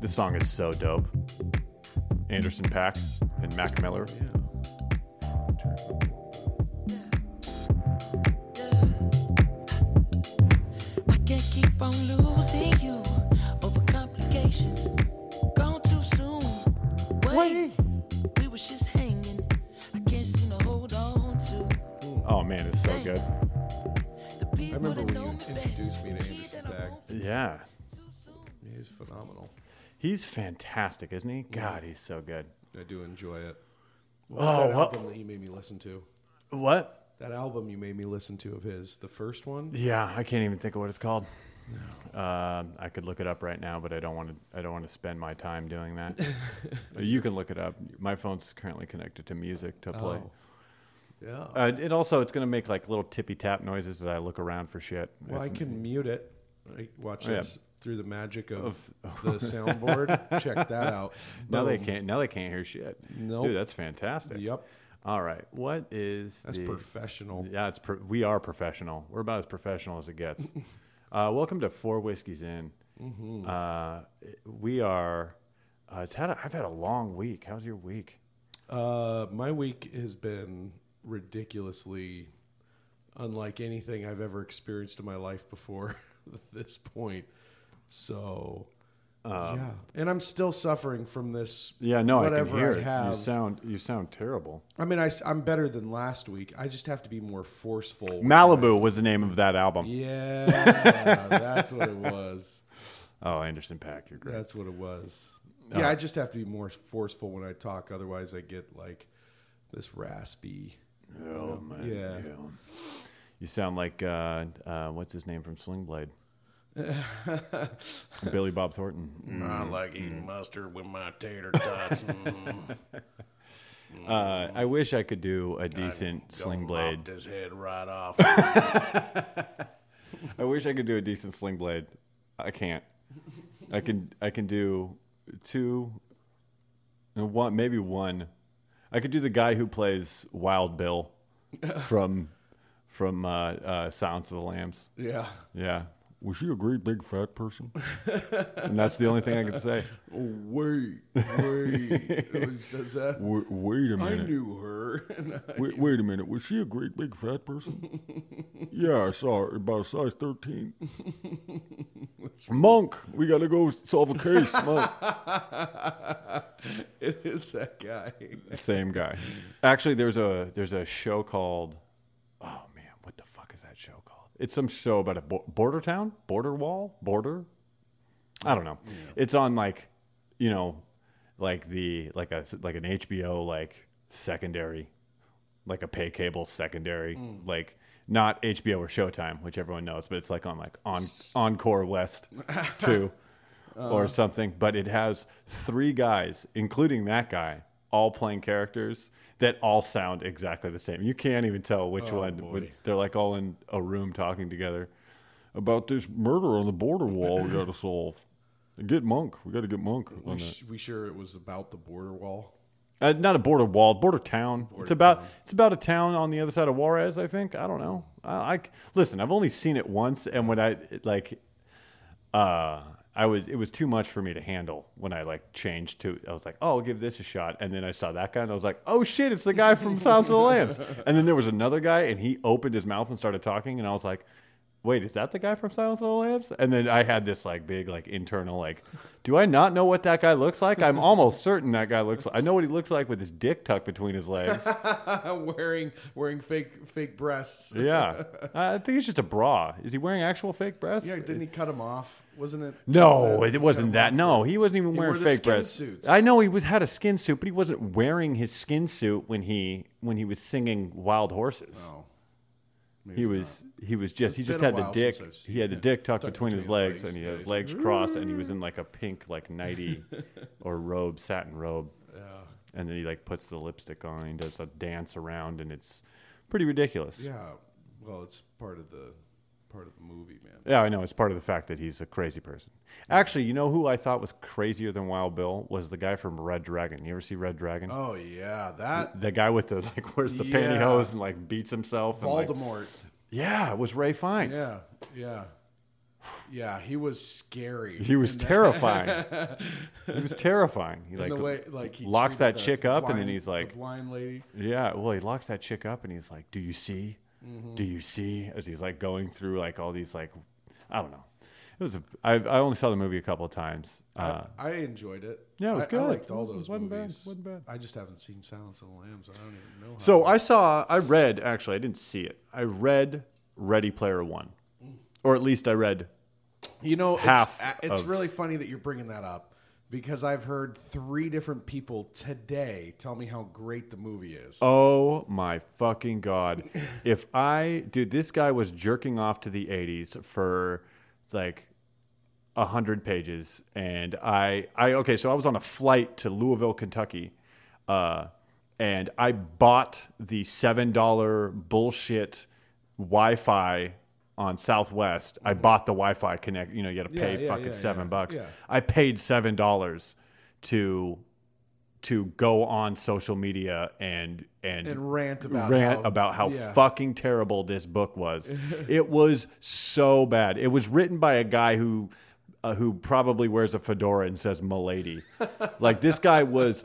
This song is so dope. Anderson Paak and Mac Miller. I can't keep on losing you over complications. Gone too soon. Wait, we was just hanging. I can't seem to hold on to Oh man, it's so good. the I remember when you introduced me to Anderson that Paak. won't Yeah. He's phenomenal. He's fantastic, isn't he? God, he's so good. I do enjoy it. What Oh, that what- album that you made me listen to? What? That album you made me listen to of his, the first one. Yeah, I can't even think of what it's called. Um, I could look it up right now, but I don't want to. I don't want to spend my time doing that. you can look it up. My phone's currently connected to music to play. Oh. Yeah. Uh, it also it's gonna make like little tippy tap noises as I look around for shit. well, I It's- can mute it. I watch Oh, yeah. this through the magic of, the soundboard. Check that out. now they Boom. can't. Now they can't hear shit. Nope. Dude, that's fantastic. Yep. All right, what is That's the, professional. Yeah, it's pro- we are professional. We're about as professional as it gets. uh, welcome to Four Whiskeys In. Mm-hmm. Uh, we are. Uh, it's had. A, I've had a long week. How's your week? Uh, my week has been ridiculously unlike anything I've ever experienced in my life before at this point. So, yeah, and I'm still suffering from this. Um, Yeah, no, whatever I can hear it. have. You sound. You sound terrible. I mean, I, am better than last week. I just have to be more forceful. Malibu was the name of that album. Yeah, that's what it was. Oh, Anderson Paak, you're great. That's what it was. Yeah, I just have to be more forceful when I talk. Otherwise, I get like this raspy. Oh man. Yeah. You sound like uh, uh, what's his name from Sling Blade? Billy Bob Thornton. I like eating mustard with my tater tots. Uh, I wish I could do a decent Sling Blade. his head right off. I wish I could do a decent Sling Blade. I can't. I can. I can do two, and one, maybe one. I could do the guy who plays Wild Bill from from uh, uh, Silence of the Lambs. yeah. Yeah. Was she a great big fat person? and that's the only thing I can say. Oh, wait, wait. It says that. W- wait a I minute. I knew her. Wait, wait a minute. Was she a great big fat person? yeah, I saw her about a size 13. Monk, we got to go solve a case. Monk. it is that guy. Same guy. Actually, there's a there's a show called Oh man, what the fuck is that show called? It's some show about a bo- border town, border wall, border. I don't know. It's on like, you know, like the like a like an HBO like secondary, like a pay cable secondary, hmm. like not HBO or Showtime, which everyone knows, but it's like on like on Encore West too, uh-huh. or something. But it has three guys, including that guy, all playing characters that all sound exactly the same. You can't even tell which one. but boy. They're like all in a room talking together about this murder on the border wall we got to solve. Get Monk. We got to get Monk on We, that. sh- we sure it was about the border wall? Uh, not a border wall, border town. it's about it's about a town on the other side of Juarez, I think. I don't know. I, I listen. I've only seen it once, and when I like, uh, I was it was too much for me to handle when I like changed to. I was like, oh, I'll give this a shot, and then I saw that guy, and I was like, oh shit, it's the guy from Silence of the Lambs. And then there was another guy, and he opened his mouth and started talking, and I was like. Wait, is that the guy from Silence of the Lambs? And then I had this like big like internal like, do I not know what that guy looks like? I'm almost certain that guy looks. like I know what he looks like with his dick tucked between his legs. wearing wearing fake fake breasts. Yeah, I think it's just a bra. Is he wearing actual fake breasts? Yeah, didn't he cut them off? Wasn't it? No, it wasn't that. No, he wasn't even wearing fake breasts. suits. I know he was had a skin suit, but he wasn't wearing his skin suit when he when he was singing Wild Horses. Oh, he was he was just he just had the dick. since I've seen he had the dick tucked Tucked between his between legs his legs, and he had his legs crossed and he was in like a pink like nighty or robe satin robe. Yeah, and then he like puts the lipstick on and does a dance around and it's pretty ridiculous. yeah. Well, it's part of the part of the movie, man. Yeah, I know. It's part of the fact that he's a crazy person. Actually, you know who I thought was crazier than Wild Bill was the guy from Red Dragon. You ever see Red Dragon? Oh yeah, that The guy with the like wears the Yeah. pantyhose and like beats himself. and, like- Voldemort. yeah, it was Ralph Fiennes. Yeah, yeah. Yeah, he was scary. He was in terrifying. He was terrifying. He In like the way, like he locks treated that the chick up, and then blind- he's the like, blind lady. Yeah, well, he locks that chick up and he's like, "Do you see? Mm-hmm. Do you see?" As he's like going through like all these like, I don't know. It was a. I, I only saw the movie a couple of times. Uh, I, I enjoyed it. yeah, it was I, good. I liked all those wasn't bad, wasn't bad. I just haven't seen Silence of the Lambs. I don't even know. How so I saw. I read actually. I didn't see it. I read Ready Player One, or at least I read. You know, half it's, it's really funny that you're bringing that up because I've heard three different people today tell me how great the movie is. Oh my fucking god! if I dude, this guy was jerking off to the '80s for like a hundred pages, and I, I okay, so I was on a flight to Louisville, Kentucky, uh, and I bought the seven dollar bullshit Wi-Fi on Southwest. I bought the Wi-Fi connect. You know, you had to Mm-hmm. Yeah, pay yeah, fucking yeah, seven bucks. I paid seven dollars to to go on social media and and, And rant about rant how- about how fucking terrible this book was. it was so bad. It was written by a guy who uh, who probably wears a fedora and says "milady." like this guy was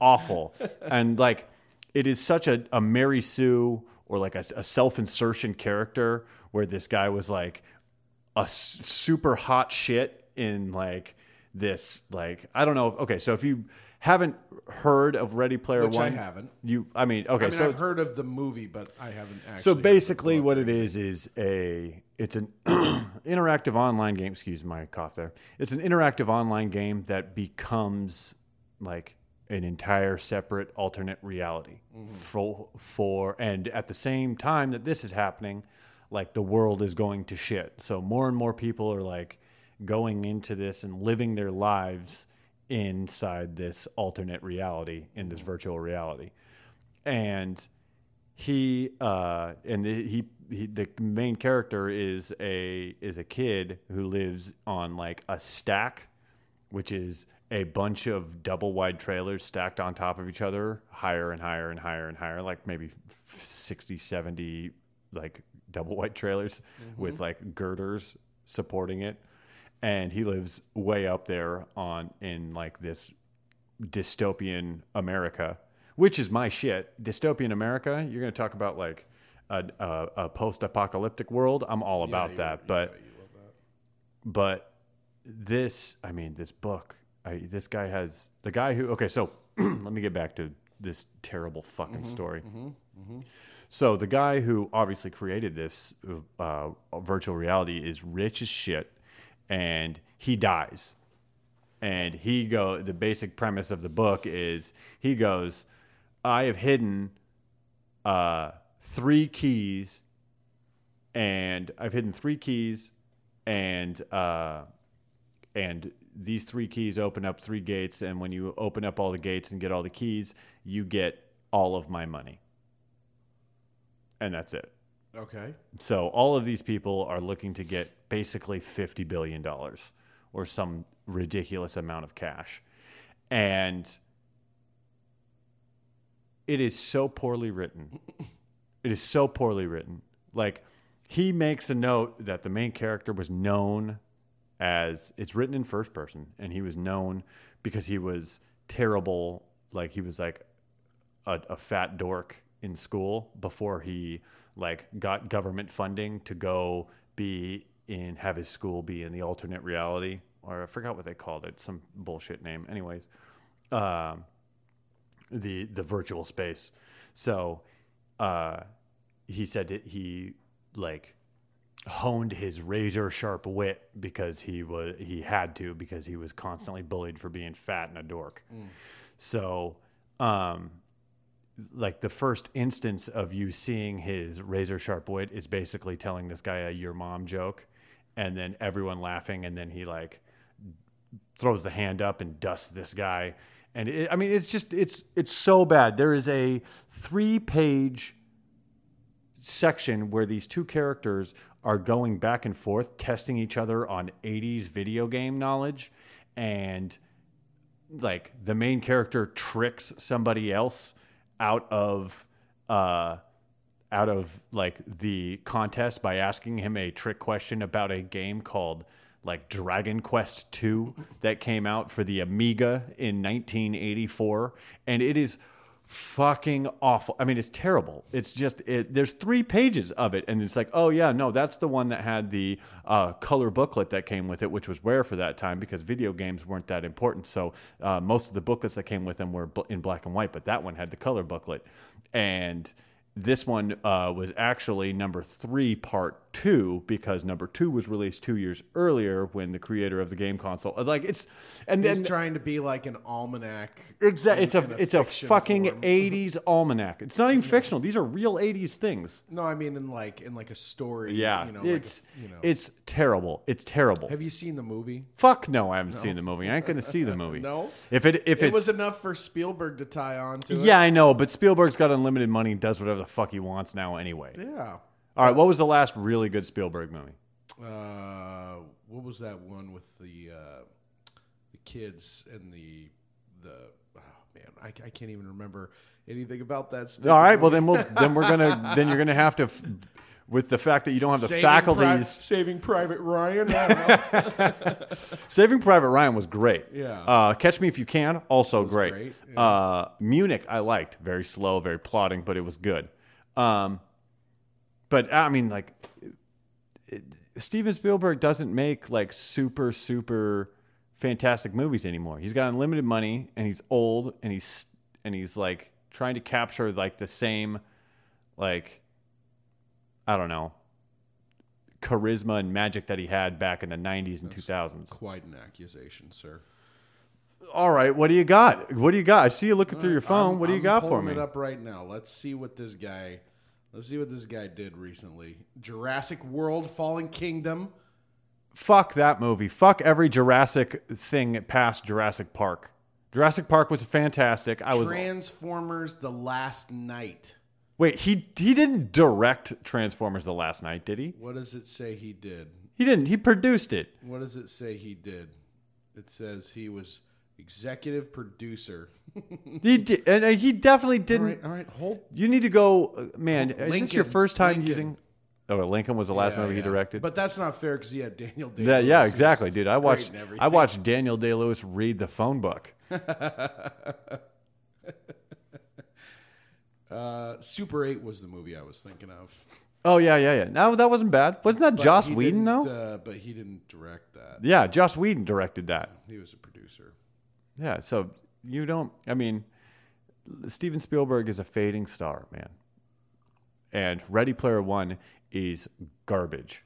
awful, and like it is such a, a Mary Sue or like a, a self insertion character where this guy was like a s- super hot shit in like this like I don't know. Okay, so if you haven't heard of Ready Player Which I One, haven't. You, I mean, okay, I mean, so I've heard of the movie, but I haven't actually. so basically, what it is is a it's an interactive online game. Excuse my cough there. It's an interactive online game that becomes like an entire separate alternate reality mm-hmm. for for and at the same time that this is happening, like the world is going to shit. So more and more people are like going into this and living their lives inside this alternate reality in this virtual reality and he uh and the, he, he the main character is a is a kid who lives on like a stack which is a bunch of double wide trailers stacked on top of each other higher and higher and higher and higher like maybe 60 70 like double white trailers mm-hmm. with like girders supporting it and he lives way up there on in like this dystopian America, which is my shit. Dystopian America. You're going to talk about like a, a, a post-apocalyptic world. I'm all about you- that. yeah, but love that. but this, I mean, this book. I, this guy has the guy who. Okay, so let me get back to this terrible fucking mm-hmm. story. Mm-hmm. So the guy who obviously created this uh, virtual reality is rich as shit, and he dies. And he go. The basic premise of the book is he goes, I have hidden uh, three keys, and I've hidden three keys, and uh, and these three keys open up three gates, and when you open up all the gates and get all the keys, you get all of my money, and that's it. Okay. So all of these people are looking to get basically fifty billion dollars or some ridiculous amount of cash, and it is so poorly written. It is so poorly written. Like he makes a note that the main character was known as it's written in first person, and he was known because he was terrible. Like he was like a, a fat dork in school before he like got government funding to go be in have his school be in the alternate reality or I forgot what they called it some bullshit name. Anyways um, the the virtual space. So uh, he said that he like honed his razor sharp wit because he was he had to because he was constantly bullied for being fat and a dork. So um like the first instance of you seeing his razor sharp wit is basically telling this guy a your mom joke and then everyone laughing and then he like throws the hand up and dusts this guy. And it, i mean it's just it's it's so bad. There is a three page section where these two characters are going back and forth testing each other on 80s video game knowledge and like the main character tricks somebody else out of uh out of like the contest by asking him a trick question about a game called like Dragon Quest II that came out for the Amiga in 1984 and it is fucking awful. I mean, it's terrible. It's just it, there's three pages of it, and it's like, oh yeah, no, that's the one that had the uh, color booklet that came with it, which was rare for that time because video games weren't that important. So uh, most of the booklets that came with them were in black and white, but that one had the color booklet, and this one uh, was actually number three, part two, because number two was released two years earlier when the creator of the game console, uh, like it's, and He's then trying to be like an almanac. Exactly. It's a in it's a fucking form. Mm-hmm. 80s almanac. It's not even fictional. These are real 80s things. No, I mean in like in like a story. Yeah. you know, it's like a, you know. it's terrible. It's terrible. Have you seen the movie? Fuck no, I haven't seen the movie. I ain't to see the movie. No? If it if It was enough for Spielberg to tie on to. Yeah, I know, but Spielberg's got unlimited money and does whatever the fuck he wants now anyway. Yeah. All right, what was the last really good Spielberg movie? Uh, what was that one with the uh, the kids and the the? Oh man, I, I can't even remember anything about that. stupid All right, well then we'll then we're going to then you're going to have to f- with the fact that you don't have the Saving faculties. Pri- Saving Private Ryan. I don't know. Saving Private Ryan was great. Yeah. Uh, Catch Me If You Can, also great. great, Uh, Munich, I liked. Very slow, very plodding, but it was good. Um, but I mean, like, it, Steven Spielberg doesn't make like super, super fantastic movies anymore. He's got unlimited money, and he's old, and he's and he's like trying to capture like the same, like, I don't know, charisma and magic that he had back in the '90s and 2000s. Quite an accusation, sir. All right, what do you got? What do you got? I see you looking through your phone. I'm- what do you I'm got for me? It up right now. Let's see what this guy. Let's see what this guy did recently. Jurassic World: Fallen Kingdom. Fuck that movie. Fuck every Jurassic thing past Jurassic Park. Jurassic Park was fantastic. I was Transformers: The Last Knight. wait. He he didn't direct Transformers the last knight, did he? What does it say he did? He didn't. He produced it. What does it say he did? It says he was executive producer. He did, and uh, he definitely didn't. right, all right, hold. You need to go, uh, man. is this your first time Lincoln. using? Oh, Lincoln was the last Yeah, movie he directed. But that's not fair because he had Daniel Day. yeah, yeah, exactly, dude. I watched. I watched Daniel Day Lewis read the phone book. Uh, Super Eight was the movie I was thinking of. Oh yeah, yeah, yeah. No, that wasn't bad. Wasn't that But Joss he Whedon didn't, though? Uh, but he didn't direct that. Yeah, Joss Whedon directed that. He was a producer. Yeah, so you don't. I mean, Steven Spielberg is a fading star, man. And Ready Player One is garbage.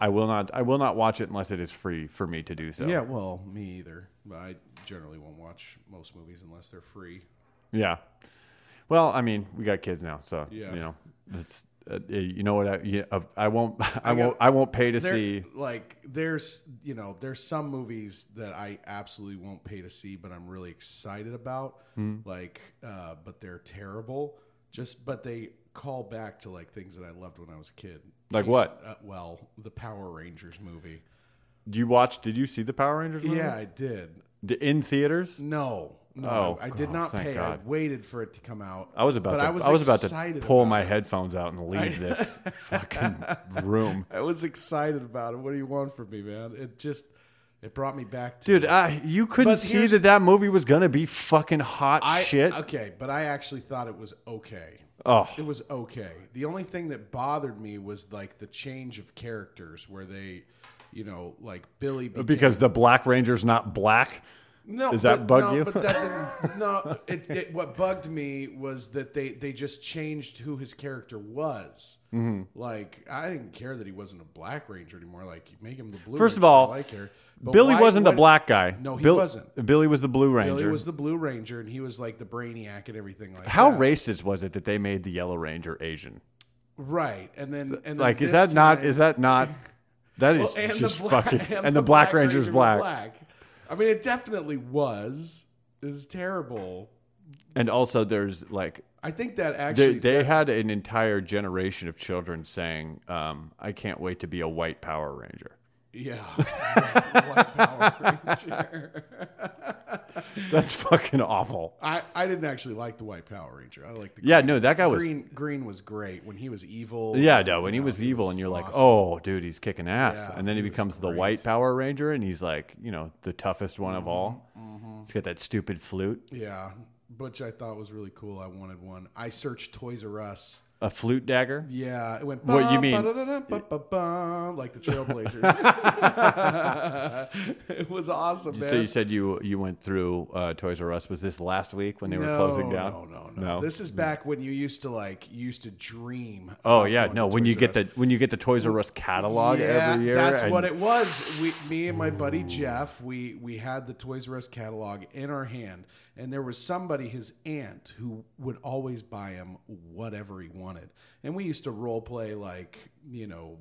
I will not. I will not watch it unless it is free for me to do so. Yeah, well, me either. But I generally won't watch most movies unless they're free. Yeah. Well, I mean, we got kids now, so Yeah. you know, it's. Uh, you know what? I, yeah, uh, I won't. I, got- won't. I won't pay to There, see. like, there's you know, there's some movies that I absolutely won't pay to see, but I'm really excited about. Hmm. Like, uh, but they're terrible. Just, but they call back to like things that I loved when I was a kid. Like what? Uh, well, the Power Rangers movie. Do you watch? Did you see the Power Rangers? Movie? Yeah, I did. D- In theaters? No, no, Oh, I, I did oh, not pay. God. I waited for it to come out. I was about but to. I was, I was about to pull about my it. headphones out and leave this fucking room. I was excited about it. What do you want from me, man? It just it brought me back to Dude, I, you couldn't But see that that movie was gonna be fucking hot I, shit. Okay, but I actually thought it was okay. Oh, It was okay. The only thing that bothered me was like the change of characters, where they, you know, like Billy became, because the Black Ranger's not black. no, does that but- bug no, you? But that no, it, it, what bugged me was that they they just changed who his character was. Mm-hmm. Like I didn't care that he wasn't a Black Ranger anymore. Like you make him the Blue. First of all, I like her. But Billy why- wasn't the why- black guy. No, he Bill- wasn't. Billy was the Blue Ranger. Billy was the Blue Ranger, and he was like the brainiac and everything like How that. racist was it that they made the Yellow Ranger Asian? Right, and then and then Like, is that not? Is that not? That is Well, and just the black, fucking. And, the Black, Ranger's Ranger black. was I mean, it definitely was. It was terrible. And also, there's like I think that they, actually they that- had an entire generation of children saying, um, "I can't wait to be a white Power Ranger." Yeah, white Power Ranger. That's fucking awful. I, I didn't actually like the White Power Ranger. I like the Yeah, green. no, that guy was- green. Green was great when he was evil. Yeah, no, when he was evil, and you're like, oh, dude, he's kicking ass, Yeah, and then he, he was becomes the great. White Power Ranger, and he's like, you know, the toughest one of all. Mm-hmm, He's got that stupid flute, yeah, which I thought was really cool. I wanted one. I searched Toys R Us. A flute dagger. Yeah, it went. What you mean? like the Trailblazers. it was awesome, man. So you said you you went through uh, Toys R Us. Was this last week when they were no, closing down? No, no, no, This is back when you used to like you used to dream. Oh yeah, no. When you get the when you get the Toys R Us catalog every year, That's and- what it was. We, me and my buddy Jeff, we we had the Toys R Us catalog in our hand, and there was somebody, his aunt, who would always buy him whatever he wanted, and we used to role play like you know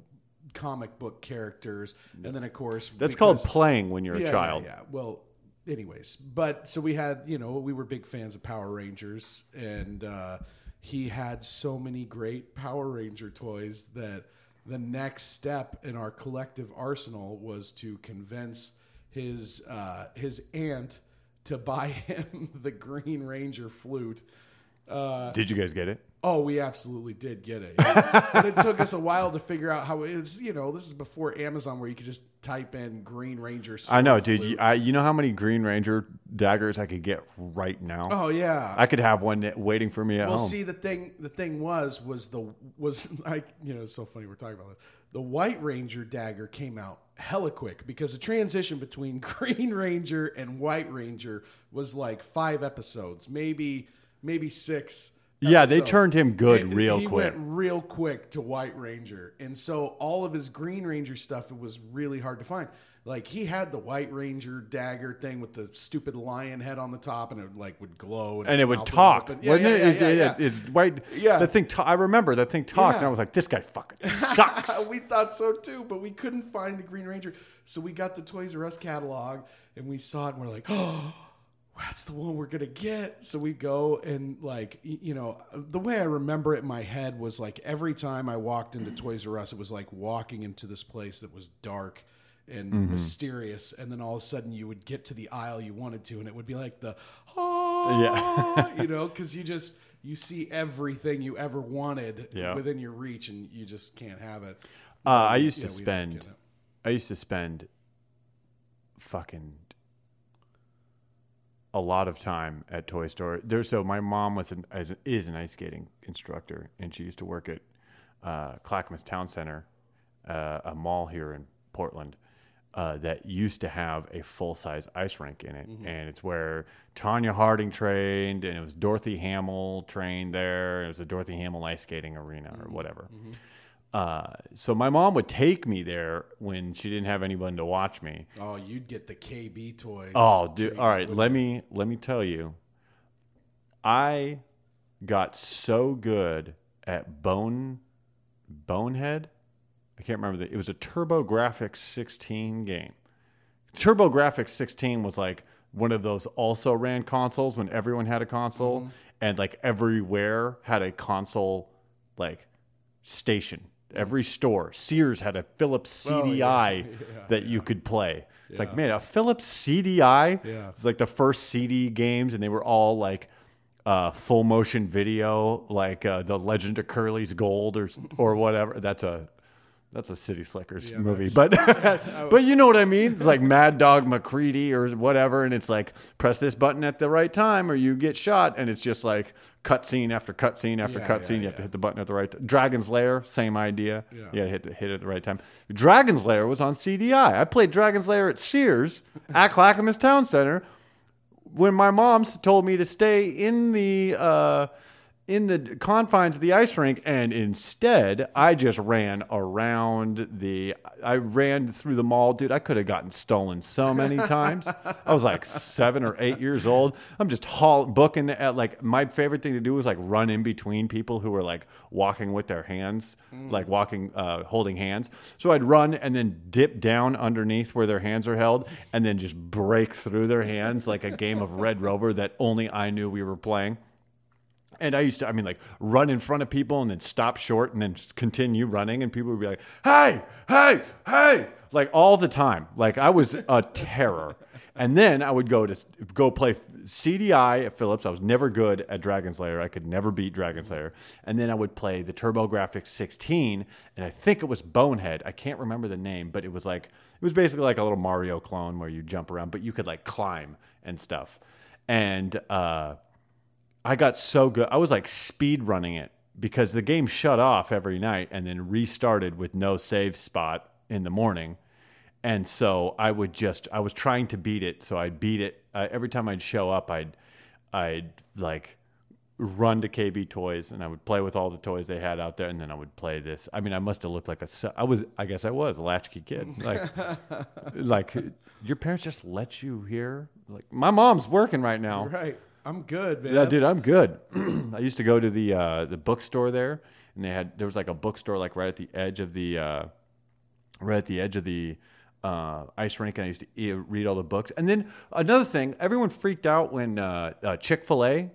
comic book characters, and then of course That's called playing when you're yeah, a child. Yeah, yeah. Well, anyways, but so we had, you know, we were big fans of Power Rangers, and uh, he had so many great Power Ranger toys that the next step in our collective arsenal was to convince his uh, his aunt to buy him the Green Ranger flute. Uh, did you guys get it? Oh, we absolutely did get it. but it took us a while to figure out how it's, you know, this is before Amazon where you could just type in Green Ranger. I know, dude. You, I, you know how many Green Ranger daggers I could get right now? Oh yeah. I could have one waiting for me at home. well, home. see the thing. The thing was was the was like you know it's so funny we're talking about this. The White Ranger dagger came out hella quick because the transition between Green Ranger and White Ranger was like five episodes, maybe maybe six. Yeah, they turned him good And real he quick. went real quick to White Ranger, and so all of his Green Ranger stuff it was really hard to find. Like he had the White Ranger dagger thing with the stupid lion head on the top, and it like would glow, and his it would talk, open. Yeah, wasn't yeah, it? yeah, It- yeah, it- yeah. It's white. Yeah. the thing. Ta- I remember that thing talked, and I was like, "This guy fucking sucks." we thought so too, but we couldn't find the Green Ranger. So we got the Toys R Us catalog and we saw it and we're like, oh, that's the one we're going to get. So we go and, like, you know, the way I remember it in my head was like every time I walked into Toys R Us, it was like walking into this place that was dark and Mm-hmm. mysterious. And then all of a sudden you would get to the aisle you wanted to and it would be like the, oh, yeah. you know, because you just. You see everything you ever wanted Yeah. within your reach, and you just can't have it. Uh, I used Yeah, to spend. I used to spend. Fucking. A lot of time at Toy Store. There, so my mom was an, as is an ice skating instructor, and she used to work at uh, Clackamas Town Center, uh, a mall here in Portland. Uh, that used to have a full size ice rink in it, and it's where Tonya Harding trained, and it was Dorothy Hamill trained there. It was a Dorothy Hamill ice skating arena or whatever. Uh, so my mom would take me there when she didn't have anyone to watch me. Oh, you'd get the KB toys. Oh, dude! All right, let you? me let me tell you. I got so good at Bone Bonehead. I can't remember the. It was a TurboGrafx 16 game. TurboGrafx 16 was like one of those also ran consoles when everyone had a console, Mm-hmm. and like everywhere had a console like station. Every store, Sears had a Philips Oh, CDI yeah. that you could play. It's like, man, a Philips CDI. Yeah. It's like the first CD games, and they were all like uh, full motion video, like uh, the Legend of Curly's Gold or or whatever. That's a that's a City Slickers movie, but but you know what I mean. It's like Mad Dog McCready or whatever, and it's like press this button at the right time or you get shot, and it's just like cutscene after cutscene after Yeah, cutscene. yeah, you have to hit the button at the right. time. Dragon's Lair, same idea. Yeah. You hit hit it at the right time. Dragon's Lair was on CDI. I played Dragon's Lair at Sears at Clackamas Town Center when my mom told me to stay in the uh, in the confines of the ice rink, and instead I just ran around the. I ran through the mall, dude. I could have gotten stolen so many times. I was like seven or eight years old. I'm just haul, booking at like my favorite thing to do was like run in between people who were like walking with their hands, like walking, uh, holding hands. So I'd run and then dip down underneath where their hands are held, and then just break through their hands like a game of Red Rover that only I knew we were playing. And I used to, I mean, like run in front of people and then stop short and then continue running. And people would be like, hey, hey, hey, like all the time. Like I was a terror. and then I would go to go play CDI at Philips. I was never good at Dragon Slayer. I could never beat Dragon Slayer. And then I would play the TurboGrafx 16, and I think it was Bonehead. I can't remember the name, but it was like it was basically like a little Mario clone where you jump around, but you could like climb and stuff. And uh, I got so good. I was like speed running it because the game shut off every night and then restarted with no save spot in the morning. And so I would just I was trying to beat it, so I'd beat it uh, every time I'd show up. I'd I'd like run to KB Toys and I would play with all the toys they had out there, and then I would play this. I mean, I must have looked like a I was I guess I was a latchkey kid. Like like your parents just let you here. Like my mom's working right now. Right. I'm good, man. Yeah, dude, I'm good. I used to go to the uh, the bookstore there, and they had there was like a bookstore like right at the edge of the uh, right at the edge of the uh, ice rink, and I used to read all the books. And then another thing, everyone freaked out when uh, uh, Chick Fil A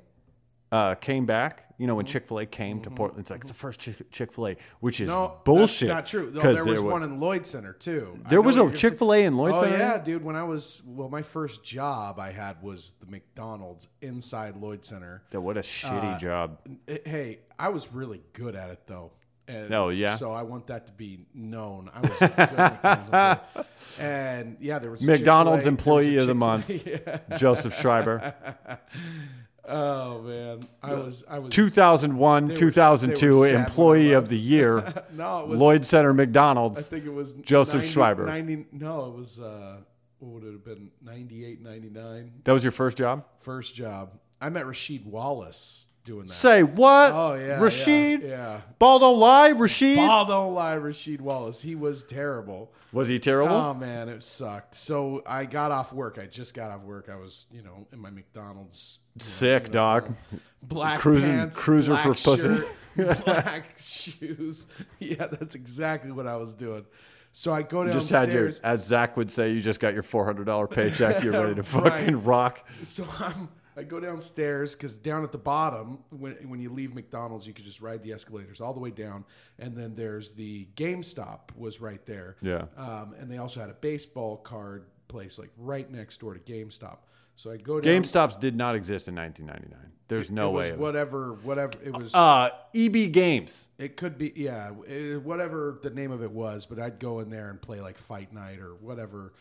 uh, came back. You know, when Chick Fil A came to Portland, it's like the first Chick Fil A, which is No, bullshit. That's not true. No, 'cause there was one in Lloyd Center too. I There know was what a you're Chick Fil A in. Lloyd oh, Center. yeah, dude. When I was well, my first job I had was the McDonald's inside Lloyd Center. That what a shitty Uh, job. It- hey, I was really good at it though. And Oh, yeah? So I want that to be known. I was a good McDonald's employee. And yeah, there was a McDonald's Chick-fil-A, there was a employee of the Chick-fil-A. month, Joseph Schreiber. Oh man, I was I was 2001, They were- 2002 were sad when I employee of the year, no, it was Lloyd Center McDonald's. I think it was Joseph 90 Schreiber. 90, no, it was uh, what would it have been? 98, 99. That was your first job? First job. I met Rasheed Wallace doing that. Say what? oh yeah, Rasheed? Yeah. yeah. Ball don't lie, Rasheed? Paul don't lie, Rasheed Wallace. He was terrible. Was he terrible? Oh man, it sucked. So I got off work. I just got off work. I was, you know, in my McDonald's. you know, Sick, dog. Black Cruising- pants, cruiser black for pussy. black shoes. Yeah, that's exactly what I was doing. So I go Just had your, downstairs. as Zach would say, you just got your $400 paycheck. You're ready to fucking Right. rock. So I'm, I go downstairs because down at the bottom, when, when you leave McDonald's, you could just ride the escalators all the way down, and then there's the GameStop was right there. Yeah. Um, and they also had a baseball card place like right next door to GameStop. So I go down. GameStops did not exist in 1999. There's no it was way. whatever, whatever it was. uh, EB Games. It could be, yeah, eh, whatever the name of it was, but I'd go in there and play like Fight Night or whatever,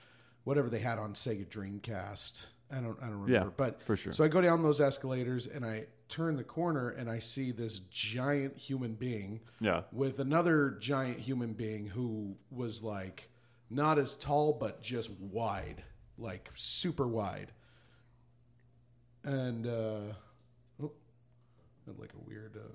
whatever they had on Sega Dreamcast. I don't, I don't remember, Yeah, but for sure. So I go down those escalators and I turn the corner and I see this giant human being Yeah. with another giant human being who was like not as tall but just wide, like super wide. And uh, oh, had like a weird. Uh,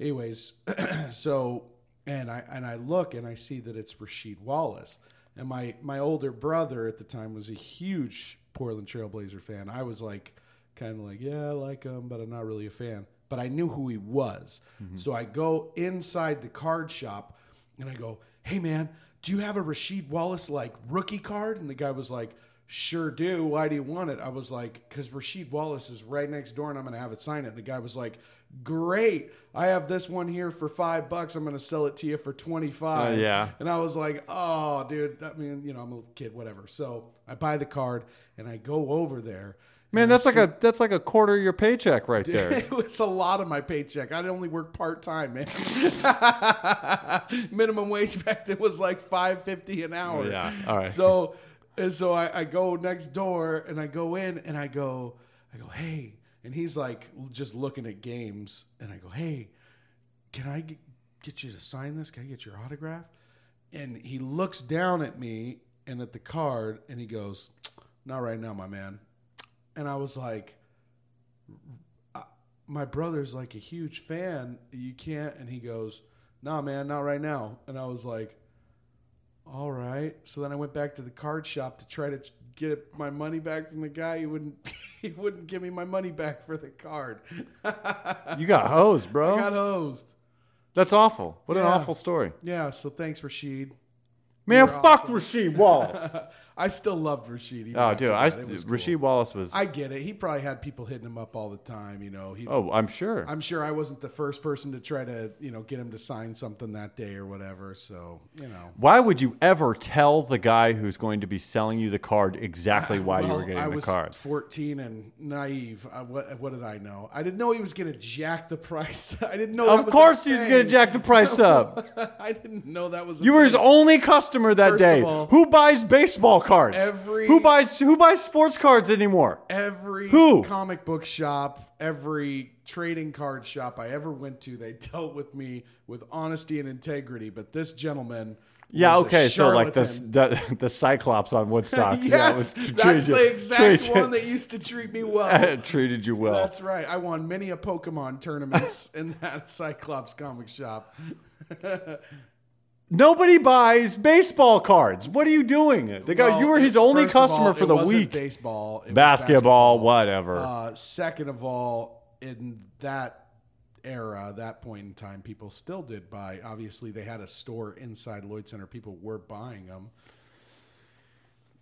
anyways, so and I and I look and I see that it's Rasheed Wallace, and my my older brother at the time was a huge Portland Trailblazer fan. I was like, kind of like, yeah, I like him, but I'm not really a fan. But I knew who he was, mm-hmm. so I go inside the card shop, and I go, hey man, do you have a Rasheed Wallace like rookie card? And the guy was like. Sure do. Why do you want it? I was like, because Rasheed Wallace is right next door and I'm going to have it sign it. And the guy was like, great. I have this one here for five bucks. I'm going to sell it to you for 25. Uh, yeah. And I was like, oh, dude. I mean, you know, I'm a kid, whatever. So I buy the card and I go over there. Man, that's like a that's like a quarter of your paycheck right there. it was a lot of my paycheck. I'd only work part time, man. Minimum wage back then was like five fifty an hour. Yeah, all right. So, and so I, I go next door and I go in and I go, I go, hey, and he's like just looking at games, and I go, hey, can I get, you to sign this? Can I get your autograph? And he looks down at me and at the card, and he goes, not right now, my man. And I was like my brother's like a huge fan. You can't. And he goes, nah, man, not right now. And I was like, all right. So then I went back to the card shop to try to get my money back from the guy. He wouldn't, he wouldn't give me my money back for the card. You got hosed, bro. I got hosed. That's awful. What an awful story. Yeah. So thanks, Rasheed. Man, You're fuck awesome. Rasheed Wallace. I still loved even Oh, dude, I. Cool. Wallace was. I get it. He probably had people hitting him up all the time. You know, he. oh, I'm sure. I'm sure I wasn't the first person to try to, you know, get him to sign something that day or whatever. So, you know. Why would you ever tell the guy who's going to be selling you the card exactly why you were getting I the was card? 14 and naive. I, what, what did I know? I didn't know he was going to jack the price. I didn't know. Of course, he was thing. going to jack the price up. I didn't know that was. A You were his only customer that First day. all- who buys baseball cards? Every- who buys who buys sports cards anymore? every Who? comic book shop, every trading card shop I ever went to, they dealt with me with honesty and integrity. But this gentleman, Yeah, okay, so like the, the the Cyclops on Woodstock. yes, was- that's you- the exact you- one that used to treat me well. treated you well. That's right. I won many a Pokemon tournaments in that Cyclops comic shop. Nobody buys baseball cards. What are you doing? The guy, Well, you were his only customer all, for the week. Baseball, basketball. whatever. Uh, second of all, in that era, that point in time, people still did buy. Obviously, they had a store inside Lloyd Center. People were buying them.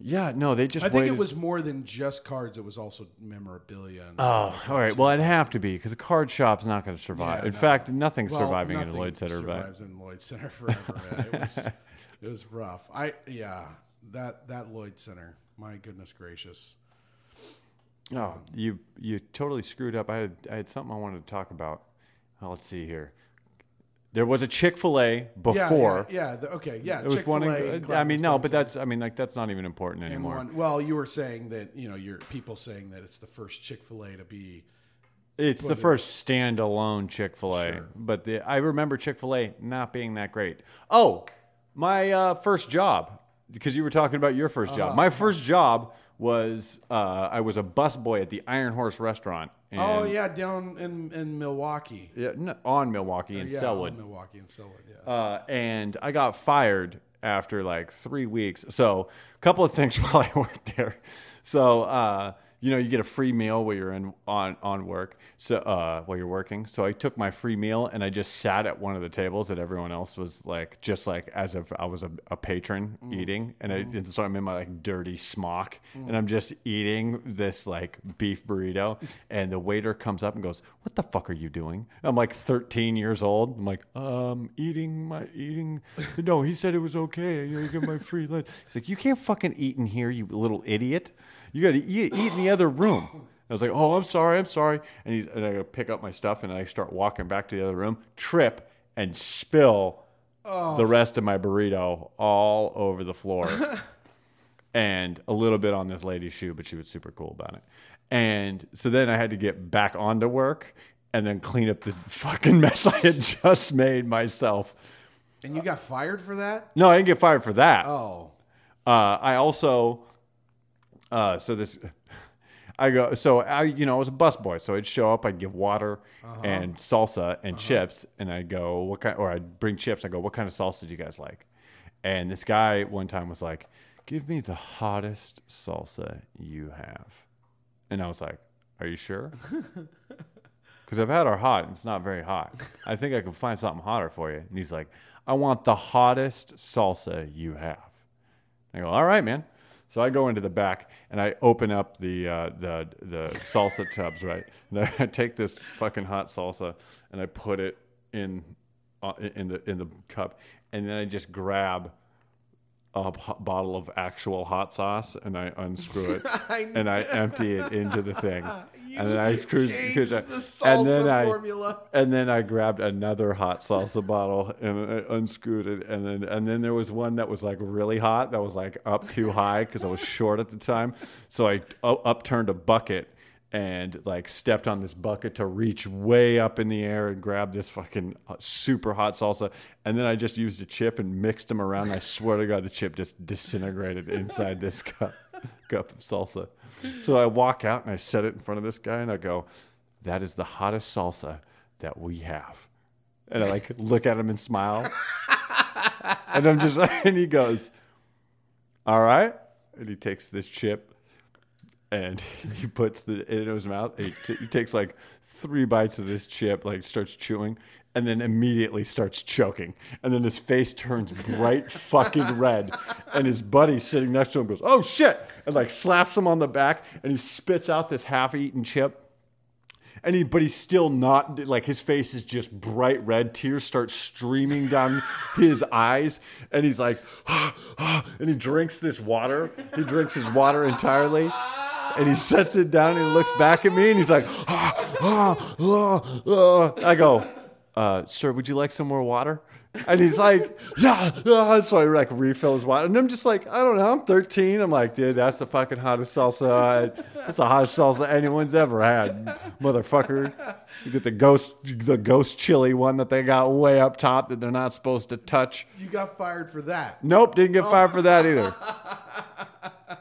Yeah, no, they just. I think waited. it was more than just cards. It was also memorabilia. And Oh, all right. Well, it'd have to be because a card shop's not going to survive. Yeah, in no. fact, nothing's Well, surviving in Lloyd Center. But survives in Lloyd Center forever. It was it was rough. I yeah that that Lloyd Center. My goodness gracious. oh, um, you you totally screwed up. I had I had something I wanted to talk about. Oh, let's see here. There was a Chick Fil A before. yeah, yeah the, okay, yeah. It was one. Chick-fil-A In, I mean, no, but that's. I mean, like that's not even important anymore. one. Well, you were saying that you know your people saying that it's the first Chick Fil A to be. It's the first standalone Chick Fil A, Sure. but the, I remember Chick Fil A not being that great. Oh, my uh, first job, because you were talking about your 1st Uh-huh. job. My first job was uh, I was a busboy at the Iron Horse Restaurant. And, oh yeah, down in in Milwaukie. yeah, no, on Milwaukie and yeah, Sellwood. Milwaukie and Sellwood. Yeah. uh, and I got fired after like three weeks. So a couple of things while I worked there. So uh, you know, you get a free meal while you're in on on work. So uh, while you're working, so I took my free meal and I just sat at one of the tables that everyone else was like, just like as if I was a, a patron eating, and, I, and so I'm in my like dirty smock, and I'm just eating this like beef burrito, and the waiter comes up and goes, "What the fuck are you doing?" I'm like 13 years old. I'm like, um, eating my eating. No, he said it was okay. You, know, you get my free lunch. He's like, you can't fucking eat in here, you little idiot. You got to eat, eat in the other room. I was like, oh, I'm sorry, I'm sorry. And, he, and I go pick up my stuff and I start walking back to the other room, trip and spill the rest of my burrito all over the floor and a little bit on this lady's shoe, but she was super cool about it. And so then I had to get back onto work and then clean up the fucking mess I had just made myself. and you got fired for that? No, I didn't get fired for that. Oh, Uh, I also, uh, so this, I go, so I, you know, I was a busboy, so I'd show up, I'd give water and salsa and chips, and I'd go, what kind, or I'd bring chips. I go, what kind of salsa do you guys like? And this guy one time was like, give me the hottest salsa you have. And I was like, are you sure? Because I've had our hot and it's not very hot. I think I can find something hotter for you. And he's like, I want the hottest salsa you have. I go, all right, man. So I go into the back and I open up the uh, the the salsa tubs, right? And I take this fucking hot salsa and I put it in uh, in the in the cup, and then I just grab a p- bottle of actual hot sauce and I unscrew it I and I empty it into the thing, and then I cruise, cruise the and then I formula. and then I grabbed another hot salsa bottle and I unscrewed it, and then and then there was one that was like really hot that was like up too high because I was short at the time, so I upturned a bucket and like stepped on this bucket to reach way up in the air and grab this fucking uh, super hot salsa, and then I just used a chip and mixed them around. I swear to God, the chip just disintegrated inside this cup cup of salsa. So I walk out and I set it in front of this guy and I go, "That is the hottest salsa that we have." And I like look at him and smile, and I'm just and he goes, "All right," and he takes this chip and he puts the it in his mouth. He, t- he takes like three bites of this chip, like starts chewing, and then immediately starts choking. And then his face turns bright fucking red. And his buddy sitting next to him goes, Oh shit! And like slaps him on the back and he spits out this half eaten chip. And he, but he's still not like his face is just bright red. Tears start streaming down his eyes, and he's like, and he drinks this water. He drinks his water entirely, and he sets it down and he looks back at me, and he's like, ah, ah, ah, ah. I go, uh, sir, would you like some more water? And he's like, yeah, yeah. So I like refill his water. And I'm just like, I don't know. I'm 13. I'm like, dude, that's the fucking hottest salsa. I, that's the hottest salsa anyone's ever had, motherfucker. You get the ghost, the ghost chili one that they got way up top that they're not supposed to touch. You got fired for that. Nope, didn't get fired for that either.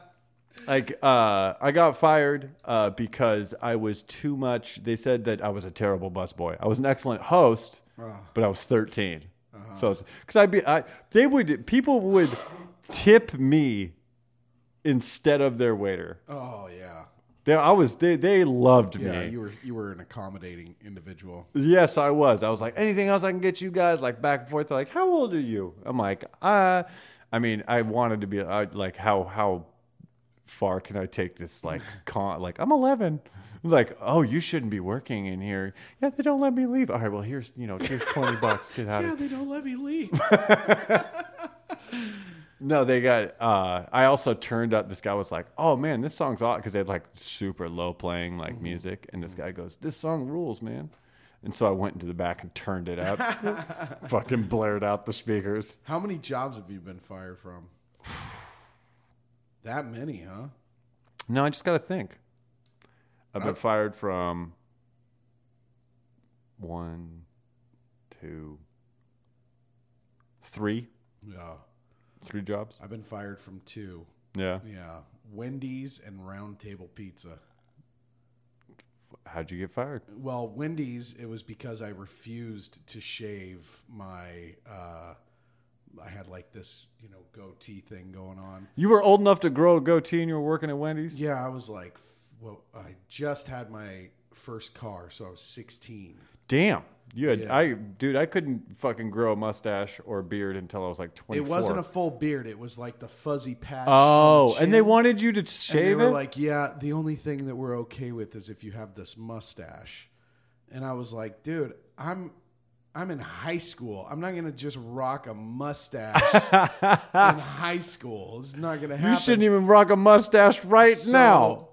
Like, uh, I got fired uh, because I was too much. They said that I was a terrible busboy. I was an excellent host, but I was 13. So, because I'd be, I, they would, people would tip me instead of their waiter. Oh yeah. They, I was, they, they loved me. Yeah, you were you were an accommodating individual. Yes, I was. I was like, anything else I can get you guys? Like back and forth. They're like, how old are you? I'm like, uh, I mean, I wanted to be I, like, how how far can I take this? Like, con- like I'm 11. I'm like, oh, you shouldn't be working in here. Yeah, they don't let me leave. All right, well, here's you know, here's 20 bucks. Get out Yeah, they don't let me leave. No, they got. Uh, I also turned up. This guy was like, "Oh man, this song's awesome," because they had like super low playing like music, and this guy goes, "This song rules, man." And so I went into the back and turned it up, fucking blared out the speakers. How many jobs have you been fired from? that many, huh? No, I just got to think. I've been fired from one, two, three, Yeah. three jobs. I've been fired from two. Yeah. Yeah. Wendy's and Round Table Pizza. How'd you get fired? Well, Wendy's, it was because I refused to shave my. Uh, I had like this, you know, goatee thing going on. You were old enough to grow a goatee and you were working at Wendy's? Yeah, I was like, well, I just had my first car, so I was 16. Damn. You had Yeah. I dude, I couldn't fucking grow a mustache or a beard until I was like 24. It wasn't a full beard; it was like the fuzzy patch. Oh, the and they wanted you to And they shave were it? like, "Yeah, the only thing that we're okay with is if you have this mustache." And I was like, "Dude, I'm I'm in high school. I'm not gonna just rock a mustache in high school. It's not gonna happen." you shouldn't even rock a mustache right So, now.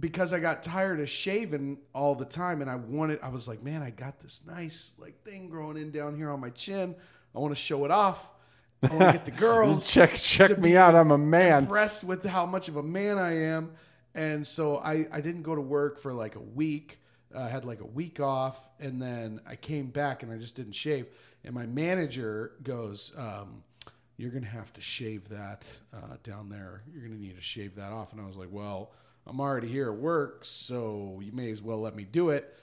because I got tired of shaving all the time, and I wanted, I was like, man, I got this nice like thing growing in down here on my chin. I want to show it off. I want to get the girls Check check me out. I'm a man. impressed with how much of a man I am. And so I, I didn't go to work for like a week. I had like a week off, and then I came back and I just didn't shave. And my manager goes, um, "You're gonna have to shave that uh, down there. You're gonna need to shave that off." And I was like, "Well, I'm already here at work, so you may as well let me do it.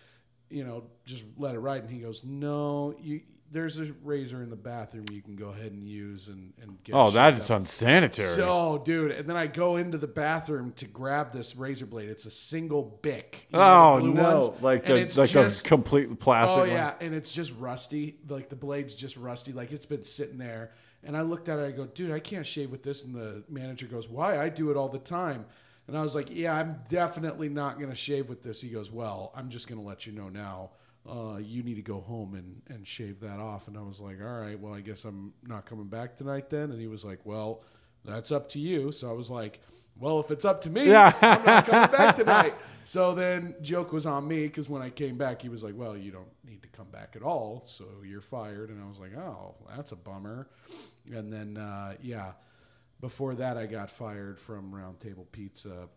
You know, just let it ride." And he goes, "No, you." There's a razor in the bathroom you can go ahead and use and, and get. Oh, that is up." unsanitary. So, dude, and then I go into the bathroom to grab this razor blade. It's a single bic. You know, oh no, ones? like the it's like just, a complete plastic. Oh one. yeah, and it's just rusty. Like the blade's just rusty. Like it's been sitting there. And I looked at it. I go, dude, I can't shave with this. And the manager goes, why? I do it all the time. And I was like, yeah, I'm definitely not going to shave with this. He goes, well, I'm just going to let you know now. Uh, you need to go home and, and shave that off. And I was like, all right, well, I guess I'm not coming back tonight then. And he was like, well, that's up to you. So I was like, well, if it's up to me, Yeah. I'm not coming back tonight. So then joke was on me because when I came back, he was like, well, you don't need to come back at all. So you're fired. And I was like, oh, that's a bummer. And then, uh, yeah, before that, I got fired from Round Table Pizza.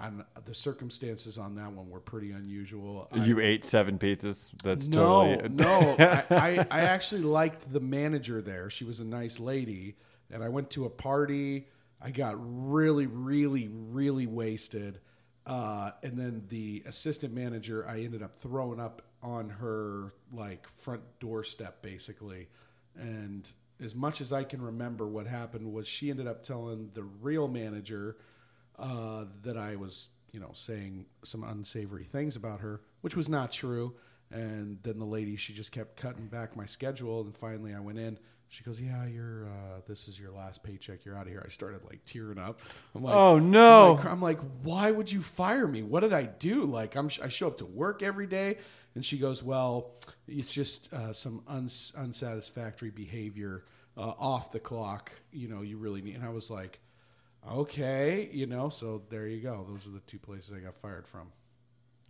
On, the circumstances on that one were pretty unusual. I- You ate seven pizzas. That's no, totally no. I, I, I actually liked the manager there. She was a nice lady. And I went to a party. I got really, really, really wasted. Uh, and then the assistant manager, I ended up throwing up on her like front doorstep, basically. And as much as I can remember, what happened was she ended up telling the real manager uh, that I was, you know, saying some unsavory things about her, which was not true. And then the lady, she just kept cutting back my schedule. And finally, I went in. She goes, "Yeah, you're. Uh, this is your last paycheck. You're out of here." I started like tearing up. I'm like, Oh, no. I'm like, I'm like, why would you fire me? What did I do? Like, I'm. I show up to work every day, and she goes, "Well, it's just uh, some uns- unsatisfactory behavior uh, off the clock. You know, you really need." And I was like, "Okay, you know." So there you go. Those are the two places I got fired from.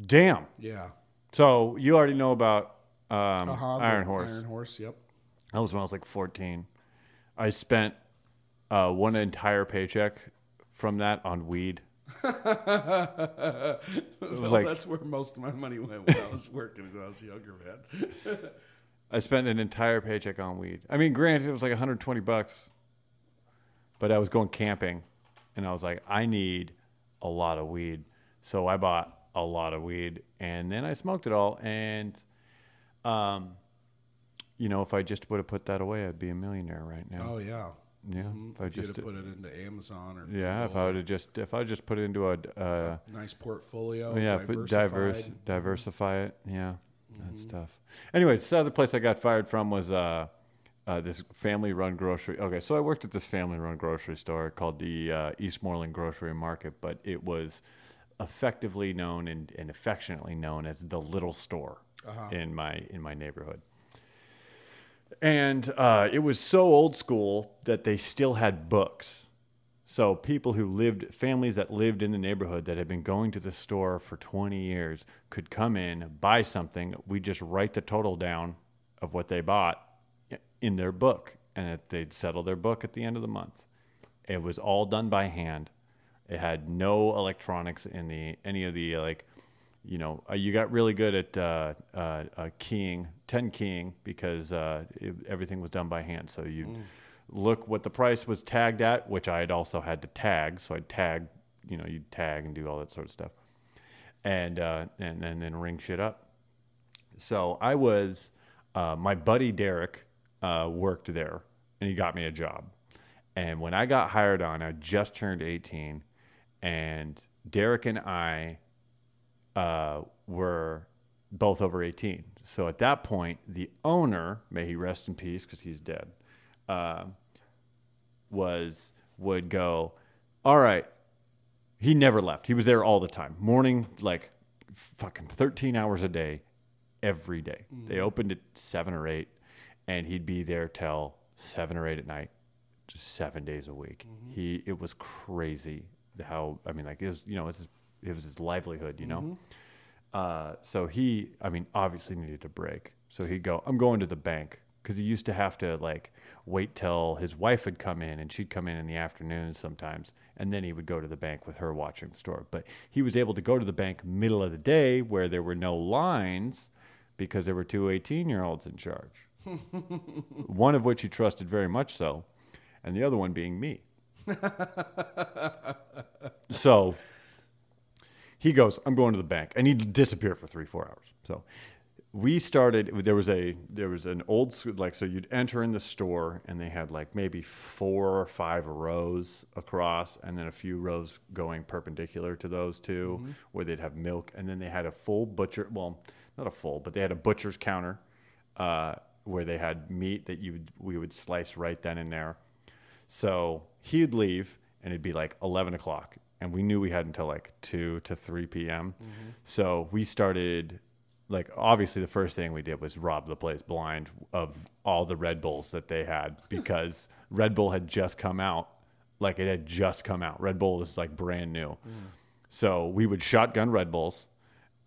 Damn. Yeah. So you already know about um, Uh-huh, Iron Horse. Iron Horse. Yep. That was when I was like 14. I spent uh, one entire paycheck from that on weed. well, like- that's where most of my money went when I was working when I was younger, man. I spent an entire paycheck on weed. I mean, granted, it was like 120 bucks, but I was going camping, and I was like, I need a lot of weed, so I bought a lot of weed, and then I smoked it all. And, um, you know, if I just would have put that away, I'd be a millionaire right now. Oh yeah. yeah, if I If you'd just, put it into Amazon or yeah, if I would have just, if I just put it into a, uh, nice portfolio, yeah, diverse, diversify it. Yeah, that's tough. Anyways, the other place I got fired from was uh, uh, this family-run grocery. Okay, so I worked at this family-run grocery store called the uh, Eastmoreland Grocery Market, but it was effectively known and, and affectionately known as the little store in my in my neighborhood. And uh, it was so old school that they still had books. So people who lived, families that lived in the neighborhood that had been going to the store for 20 years could come in, buy something. We just write the total down of what they bought in their book, and it, they'd settle their book at the end of the month. It was all done by hand. It had no electronics in the any of the uh, like, you know, uh, you got really good at uh, uh, uh, keying, ten keying because uh, it, everything was done by hand. So you look what the price was tagged at, which I had also had to tag. So I'd tag, you know, you'd tag and do all that sort of stuff, and uh, and, and then ring shit up. So I was, uh, my buddy Derek uh, worked there, and he got me a job. And when I got hired on, I just turned 18, and Derek and I uh, were both over 18. So at that point, the owner, may he rest in peace because he's dead, uh, was would go, all right. He never left. He was there all the time, morning, like fucking 13 hours a day, every day. They opened at seven or eight, and he'd be there till seven or eight at night, just seven days a week. He it was crazy how I mean, like it was you know it was his, it was his livelihood, you know. Uh, so he, I mean, obviously needed a break. So he'd go, I'm going to the bank because he used to have to like wait till his wife would come in and she'd come in in the afternoon sometimes. And then he would go to the bank with her watching the store. But he was able to go to the bank middle of the day where there were no lines because there were two 18 year olds in charge. one of which he trusted very much so, and the other one being me. so he goes, I'm going to the bank. And he disappeared for three, four hours. So we started, there was a, there was an old, school like, so you'd enter in the store and they had like maybe four or five rows across and then a few rows going perpendicular to those 2 where they'd have milk. And then they had a full butcher, well, not a full, but they had a butcher's counter uh, where they had meat that you would, we would slice right then and there. So he'd leave and it'd be like 11 o'clock. And we knew we had until like 2 to 3 p.m. So we started, like, obviously, the first thing we did was rob the place blind of all the Red Bulls that they had because Red Bull had just come out. Like, it had just come out. Red Bull is like brand new. So we would shotgun Red Bulls.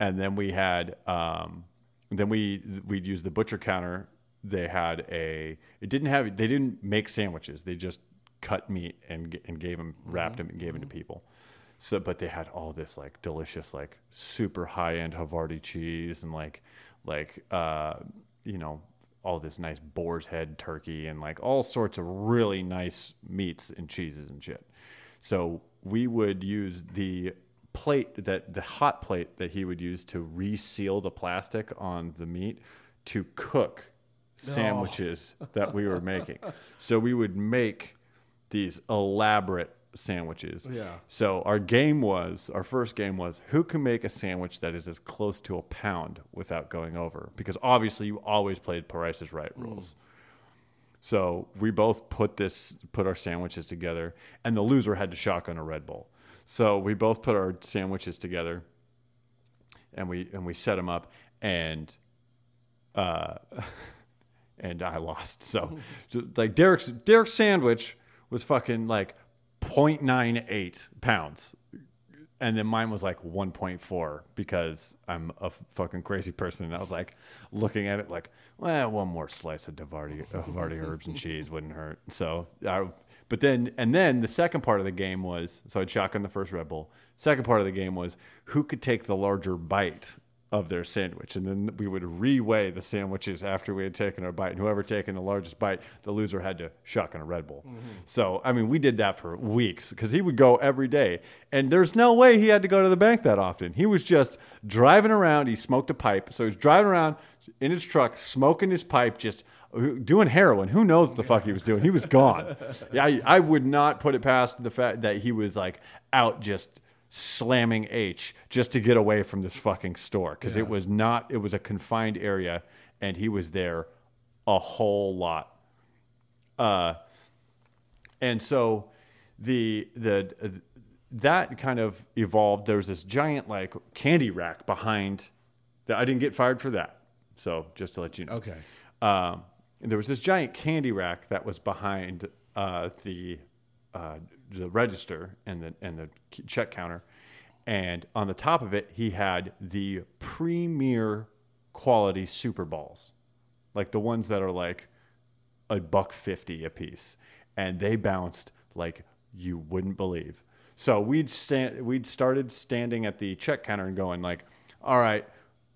And then we had, um, then we we'd use the butcher counter. They had a. It didn't have. They didn't make sandwiches. They just cut meat and and gave them wrapped them and gave them to people. So, but they had all this like delicious, like super high end Havarti cheese and like like uh, you know all this nice boar's head turkey and like all sorts of really nice meats and cheeses and shit. So we would use the plate that the hot plate that he would use to reseal the plastic on the meat to cook sandwiches that we were making. So we would make these elaborate sandwiches. Yeah. So our game was our first game was who can make a sandwich that is as close to a pound without going over because obviously you always played Price is Right rules. So we both put this put our sandwiches together and the loser had to shotgun a Red Bull. So we both put our sandwiches together and we and we set them up and uh and I lost. So, so like Derek's Derek's sandwich was fucking like 0.98 pounds. And then mine was like 1.4 because I'm a fucking crazy person. And I was like looking at it like, well, one more slice of Havarti, of Havarti herbs and cheese wouldn't hurt. So, I, but then, and then the second part of the game was so I'd shotgun the first Red Bull. Second part of the game was who could take the larger bite of their sandwich. And then we would reweigh the sandwiches after we had taken our bite. And whoever taken the largest bite, the loser had to shotgun a Red Bull. So, I mean, we did that for weeks because he would go every day. And there's no way he had to go to the bank that often. He was just driving around. He smoked a pipe. So he's driving around in his truck, smoking his pipe, just uh, doing heroin. Who knows what the fuck he was doing? He was gone. yeah, I, I would not put it past the fact that he was like out just slamming H just to get away from this fucking store because it was not it was a confined area and he was there a whole lot. Uh, and so the the uh, that kind of evolved. There was this giant like candy rack behind. That I didn't get fired for that. So just to let you know. Okay. Um, there was this giant candy rack that was behind uh, the uh, the register and the and the check counter, and on the top of it he had the premier quality Super Balls, like the ones that are like a buck fifty a piece, and they bounced like you wouldn't believe. So we'd stand, we'd started standing at the check counter and going like, all right,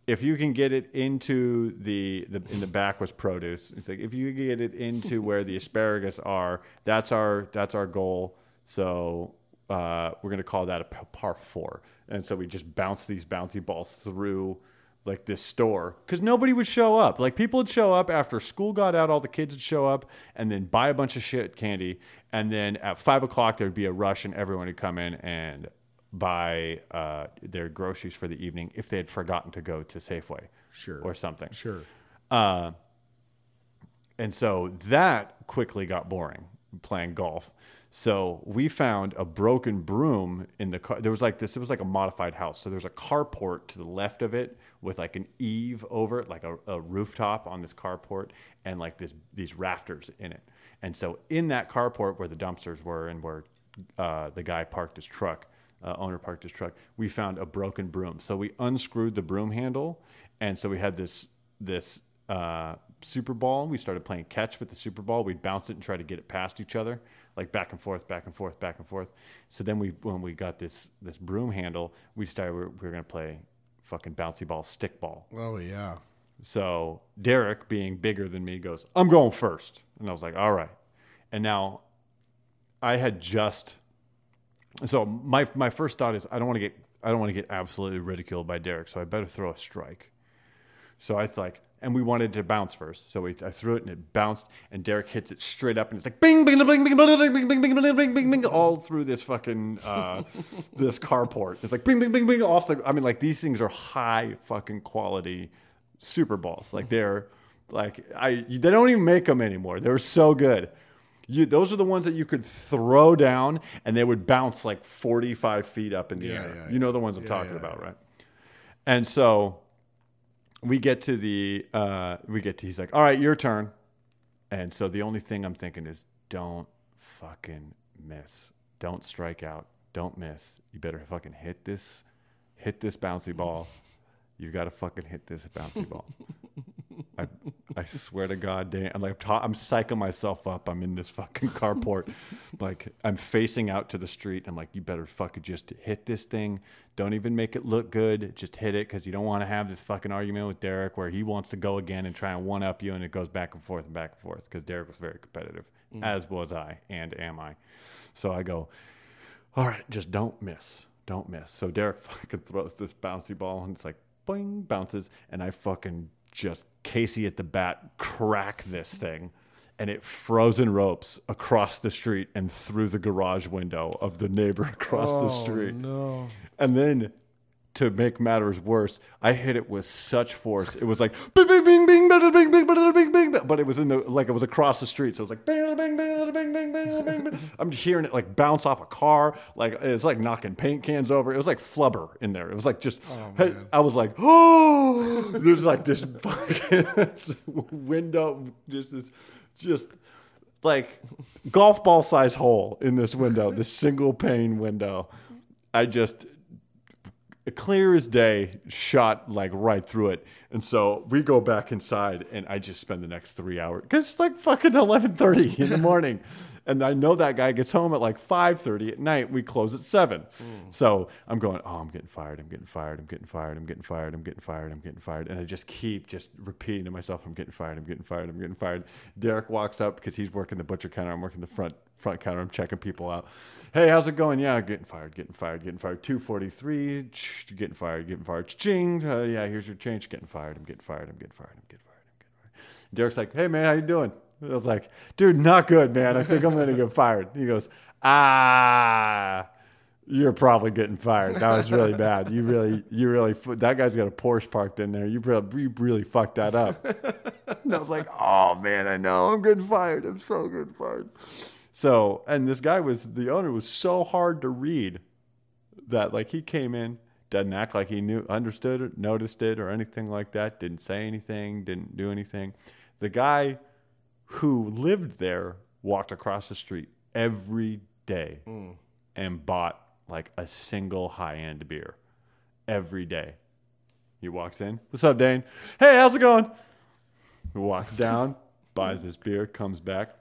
if you can get it into the, the in the back was produce. It's like if you get it into where the asparagus are, that's our that's our goal. So uh, we're gonna call that a par four. And so we just bounce these bouncy balls through like this store because nobody would show up. Like people would show up after school got out, all the kids would show up and then buy a bunch of shit candy. And then at five o'clock there'd be a rush and everyone would come in and buy uh, their groceries for the evening if they had forgotten to go to Safeway Sure. or something. Sure. Uh, and so that quickly got boring playing golf. So we found a broken broom in the car. There was like this, it was like a modified house. So there's a carport to the left of it with like an eave over it, like a, a rooftop on this carport and like this, these rafters in it. And so in that carport where the dumpsters were and where uh, the guy parked his truck, uh, owner parked his truck, we found a broken broom. So we unscrewed the broom handle. And so we had this, this uh, Super Ball. We started playing catch with the Super Ball. We'd bounce it and try to get it past each other, like back and forth, back and forth, back and forth. So then we, when we got this this broom handle, we started we were, we were gonna play fucking bouncy ball, stick ball. Oh yeah. So Derek, being bigger than me, goes, "I'm going first. and I was like, "All right." And now I had just so my my first thought is I don't want to get I don't want to get absolutely ridiculed by Derek, so I better throw a strike. So I like, and we wanted to bounce first, so we, I threw it and it bounced, and Derek hits it straight up, and it's like bing, bing, bing, bing, bing, bing, bing, bing, bing, bing, bing, bing, bing, all through this fucking uh, this carport. It's like bing, bing, bing, bing, off the. I mean, like these things are high fucking quality Super Balls. Like they're like I they don't even make them anymore. They were so good. You, those are the ones that you could throw down and they would bounce like 45 feet up in the Yeah, air. yeah, you know the ones I'm Yeah, talking yeah, about, yeah. right? And so we get to the uh, we get to he's like, all right, your turn. And so the only thing I'm thinking is don't fucking miss. Don't strike out. Don't miss. You better fucking hit this hit this bouncy ball. You got to fucking hit this bouncy ball. I, I swear to God, Dan, I'm like, ta- I'm psyching myself up. I'm in this fucking carport. like, I'm facing out to the street. I'm like, you better fucking just hit this thing. Don't even make it look good. Just hit it because you don't want to have this fucking argument with Derek where he wants to go again and try and one up you and it goes back and forth and back and forth because Derek was very competitive, mm. as was I, and am I. So I go, all right, just don't miss. Don't miss. So Derek fucking throws this bouncy ball and it's like boing, bounces, and I fucking just Casey at the bat crack this thing. and it frozen ropes across the street and through the garage window of the neighbor across the oh, street. No. And then to make matters worse, I hit it with such force. It was like bing bing bing bing bing bing bing bing bing bing, but it was in the like it was across the street. So it was like bing bing bing bing bing bing bing. I'm hearing it like bounce off a car. Like it's like knocking paint cans over. It was like flubber in there. It was like just. hey, I was like, oh, there's like this fucking window, just this, just like golf ball size hole in this window, this single pane window. I just clear as day shot like right through it. And so we go back inside and i just spend the next three hours because it's like fucking 11.30 in the morning. And i know that guy gets home at like 5.30 at night. We close at 7 hmm. so i'm going oh i'm getting fired. I'm getting fired. I'm getting fired. I'm getting fired. I'm getting fired. I'm getting fired. And i just keep just repeating to myself i'm getting fired. I'm getting fired. I'm getting fired. Derek walks up because he's working the butcher counter. I'm working the front front counter. I'm checking people out. Hey, how's it going? Yeah, getting fired, getting fired, getting fired. 243, getting fired, getting fired. Ching. Uh, yeah, here's your change. Getting fired. I'm getting fired. I'm getting fired. I'm getting fired. I'm getting fired. Derek's like, hey, man, how you doing? I was like, dude, not good, man. I think I'm going to get fired. He goes, ah, you're probably getting fired. That was really bad. You really, you really, that guy's got a Porsche parked in there. You, probably, you really fucked that up. and I was like, oh, man, I know. I'm getting fired. I'm so getting fired. So, and this guy was the owner was so hard to read that like he came in, doesn't act like he knew, understood it, noticed it, or anything like that. Didn't say anything, didn't do anything. The guy who lived there walked across the street every day mm. and bought like a single high end beer every day. He walks in. What's up, Dane? Hey, how's it going? He walks down, buys his beer, comes back.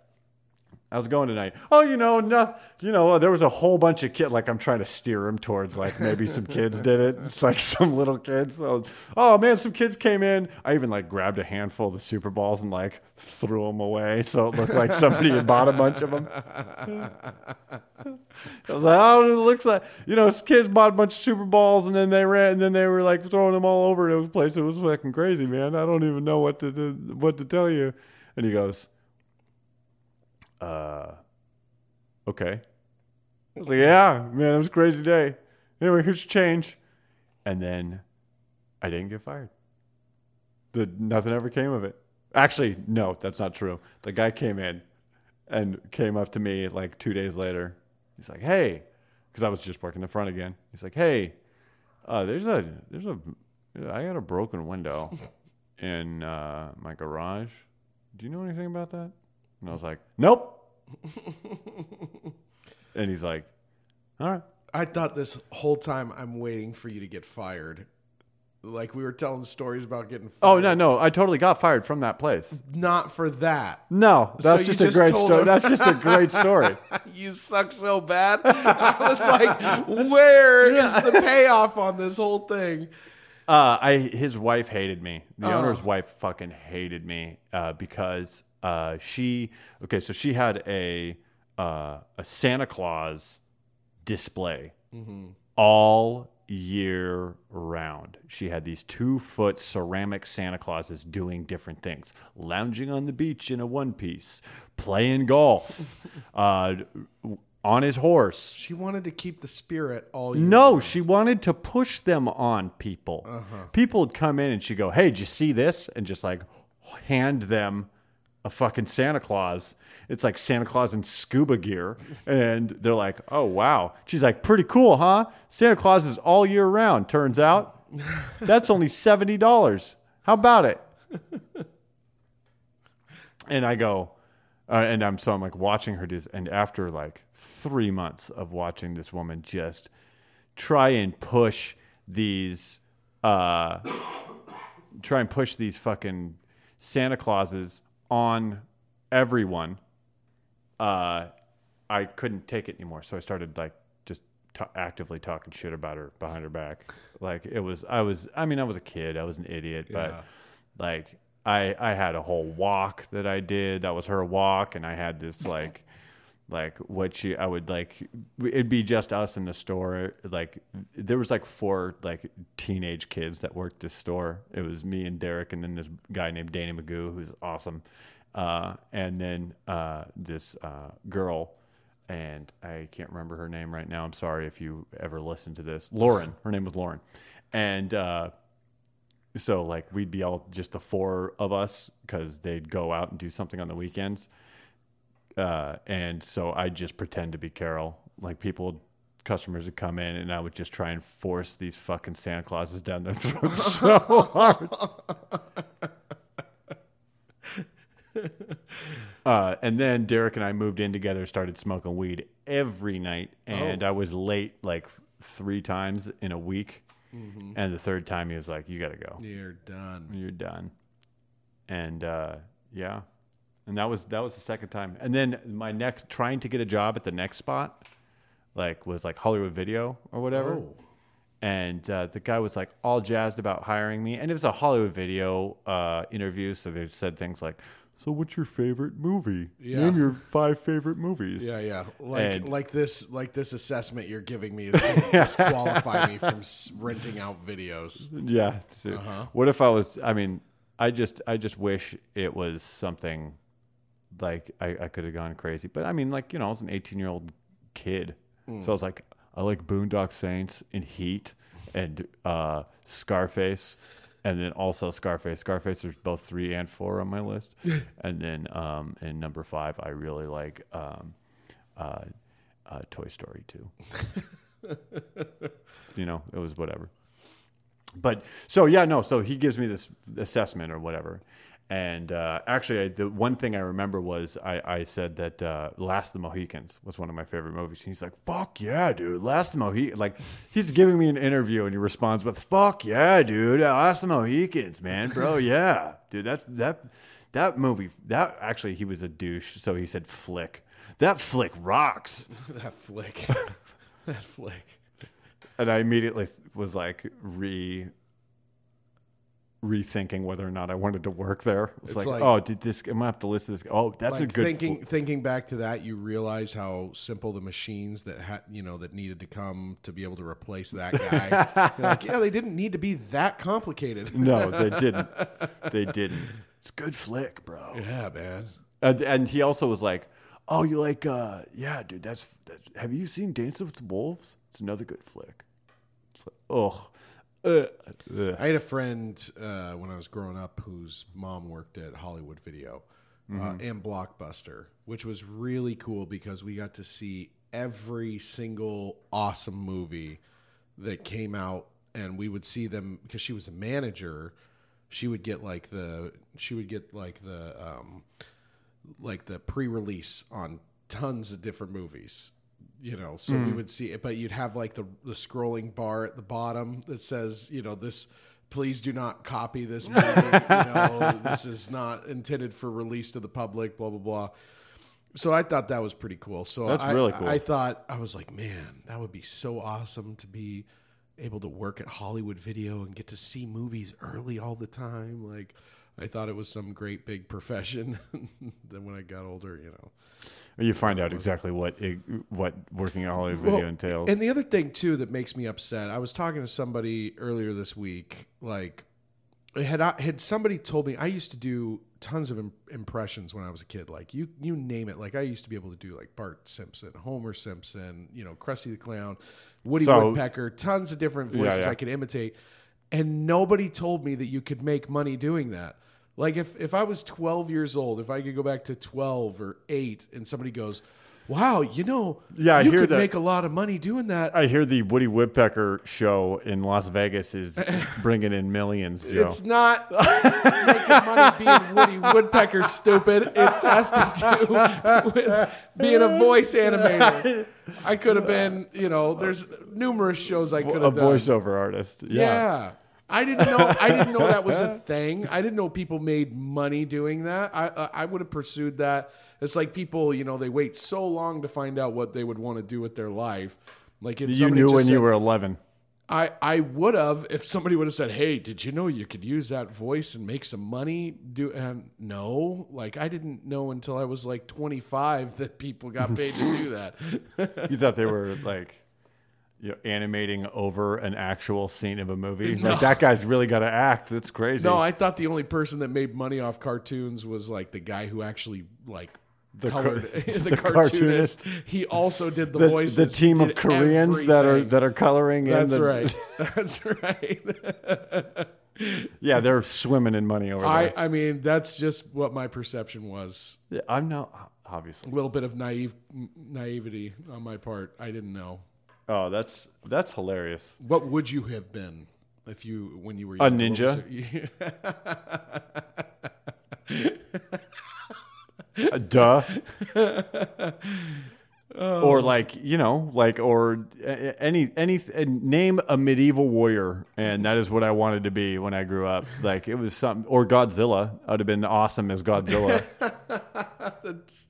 How's it going tonight? Oh, you know, no, you know, there was a whole bunch of kids. Like I'm trying to steer him towards like maybe some kids did it. It's like some little kids. So, oh man, some kids came in. I even like grabbed a handful of the Super Balls and like threw them away, so it looked like somebody had bought a bunch of them. I was like, oh, it looks like you know, kids bought a bunch of Super Balls and then they ran and then they were like throwing them all over the place. It was fucking crazy, man. I don't even know what to do, what to tell you. And he goes uh, okay. I was like, yeah, man, it was a crazy day. Anyway, here's your change. And then I didn't get fired. The, nothing ever came of it. Actually, no, that's not true. The guy came in and came up to me like two days later. He's like, hey, because I was just working the front again. He's like, hey, uh, there's a, there's a, I got a broken window in uh, my garage. Do you know anything about that? And I was like, nope. and he's like, all right. I thought this whole time I'm waiting for you to get fired. Like we were telling stories about getting fired. Oh, no, no. I totally got fired from that place. Not for that. No, that's you just a great story. him- That's just a great story. you suck so bad. I was like, where is the payoff on this whole thing? Uh, I his wife hated me. The Oh. owner's wife fucking hated me uh, because uh, she okay. So she had a uh, a Santa Claus display all year round. She had these two foot ceramic Santa Clauses doing different things, lounging on the beach in a one piece, playing golf, uh, on his horse. She wanted to keep the spirit all year. No, round. she wanted to push them on people. People would come in and she'd go, Hey, did you see this? And just like hand them a fucking Santa Claus. It's like Santa Claus in scuba gear. And they're like, Oh, wow. She's like, Pretty cool, huh? Santa Claus is all year round, turns out. That's only $70. How about it? and I go, uh, and I'm so I'm like watching her do this, and after like three months of watching this woman just try and push these, uh, try and push these fucking Santa Clauses on everyone, uh, I couldn't take it anymore. So I started like just ta actively talking shit about her behind her back. Like it was, I was, I mean, I was a kid, I was an idiot, Yeah. but like I I had a whole walk that I did. That was her walk, and I had this like like what she I would like it'd be just us in the store. Like there was like four like teenage kids that worked this store. It was me and Derek, and then this guy named Danny Magoo, who's awesome. uh, and then uh, this uh, girl, and I can't remember her name right now. I'm sorry if you ever listen to this. Lauren, her name was Lauren, and uh, so like we'd be all just the four of us because they'd go out and do something on the weekends, uh, and so I'd just pretend to be Carol. Like people. Customers would come in, and I would just try and force these fucking Santa Clauses down their throats so hard. Uh, and then Derek and I moved in together, started smoking weed every night, and I was late like three times in a week. And the third time, he was like, "You got to go. You're done. You're done." And uh, yeah, and that was that was the second time. And then my next trying to get a job at the next spot, like was like Hollywood Video or whatever Oh. and uh, the guy was like all jazzed about hiring me and it was a hollywood video uh, interview so they said things like so what's your favorite movie Yeah. name your five favorite movies Yeah, yeah. Like And- like this like this assessment you're giving me is going to disqualify me from s- renting out videos. yeah so Uh-huh. what if i was i mean i just i just wish it was something like i, I could have gone crazy. But i mean like you know i was an 18 year old kid. Hmm. so i was like i like boondock saints and heat and uh, scarface and then also scarface. Scarface there's both three and four on my list. And then um, in number five i really like um, uh, uh, toy story 2 you know it was whatever. But so yeah no so he gives me this assessment or whatever and uh, actually I, the one thing i remember was i, I said that uh, last of the mohicans was one of my favorite movies and he's like fuck yeah dude last of the mohicans like he's giving me an interview and he responds with fuck yeah dude last of the mohicans man bro yeah dude that's that that movie that actually he was a douche so he said flick that flick rocks that flick. that flick. and I immediately was like re rethinking whether or not I wanted to work there. It's, It's like, like- oh, did this? I'm gonna have to listen to this. Oh, that's a good. thinking thinking back to that, you realize how simple the machines that had you know that needed to come to be able to replace that guy. Like, yeah, they didn't need to be that complicated. no, they didn't. They didn't. It's a good flick, bro. Yeah, man. And, and he also was like, oh, you like? uh Yeah, dude. That's, that's. Have you seen Dances with the Wolves? It's another good flick. It's like, oh. Uh, uh. I had a friend uh, when I was growing up whose mom worked at Hollywood Video uh, and Blockbuster, which was really cool because we got to see every single awesome movie that came out, and we would see them because she was a manager. She would get like the she would get like the um, like the pre-release on tons of different movies you know so we hmm. would see it but you'd have like the the scrolling bar at the bottom that says you know this please do not copy this movie you know this is not intended for release to the public blah blah blah. So i thought that was pretty cool. So That's I, really cool. i thought i was like man that would be so awesome to be able to work at hollywood video and get to see movies early all the time. Like i thought it was some great big profession then when i got older you know You find out exactly what it, what working at Hollywood Video Well, entails. And the other thing too that makes me upset, I was talking to somebody earlier this week. Like, had I, had somebody told me I used to do tons of im- impressions when I was a kid. Like you you name it. Like I used to be able to do like Bart Simpson, Homer Simpson, you know, Krusty the Clown, Woody So- Woodpecker, tons of different Yeah, voices yeah. I could imitate. And nobody told me that you could make money doing that. Like if if I was 12 years old, if I could go back to 12 or 8 and somebody goes, "Wow, you know, Yeah, I you hear could that. make a lot of money doing that." I hear the Woody Woodpecker show in Las Vegas is bringing in millions, Joe. It's not making money being Woody Woodpecker stupid. It has to do with being a voice animator. I could have been, you know, there's numerous shows I could a have done. A voiceover artist. Yeah. Yeah. I didn't know. I didn't know that was a thing. I didn't know people made money doing that. I I, I would have pursued that. It's like people, you know, they wait so long to find out what they would want to do with their life. Like if You knew when you were 11. I, I would have if somebody would have said, "Hey, did you know you could use that voice and make some money?" Do and no, like I didn't know until I was like 25 that people got paid to do that. You thought they were like you know, animating over an actual scene of a movie. Like that guy's really got to act. That's crazy. No, I thought the only person that made money off cartoons was like the guy who actually like The colored car- the, the cartoonist. He also did the, the, voices. the team of Koreans that are that are coloring. in That's the, right. That's right. Yeah, they're swimming in money over I there. I mean, that's just what my perception was. Yeah, I'm not obviously. A little bit of naive naivety on my part. I didn't know. Oh, that's that's hilarious. What would you have been if you when you were A? Ninja? Uh, Duh. Oh. Or like you know, like or any any name a medieval warrior, and that is what I wanted to be when I grew up. Like it was something, or Godzilla. I'd have been awesome as Godzilla. That's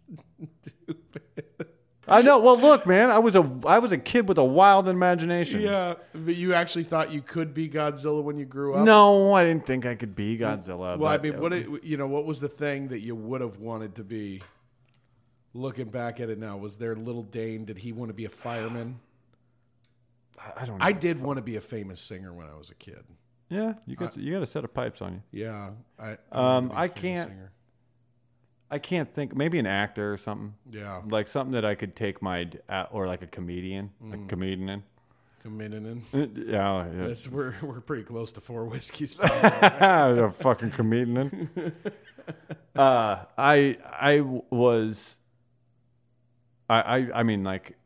I know. Well, look, man, I was a I was a kid with a wild imagination. Yeah, but you actually thought you could be Godzilla when you grew up. No, I didn't think I could be Godzilla. Well, I mean, what it, you know, what was the thing that you would have wanted to be? Looking back at it now, was there little Dane? Did he want to be a fireman? I don't know. I did want to be a famous singer when I was a kid. yeah, you got you got a set of pipes on you. Yeah, I. I Um, wanted to be a I can't- singer. I can't think. Maybe an actor or something. Yeah, Like something that I could take my uh, or like a comedian, like a comedian. in. Comedian in. Yeah, yeah. That's, we're we're pretty close to four whiskeys. a fucking comedian. uh, I I was. I, I I mean like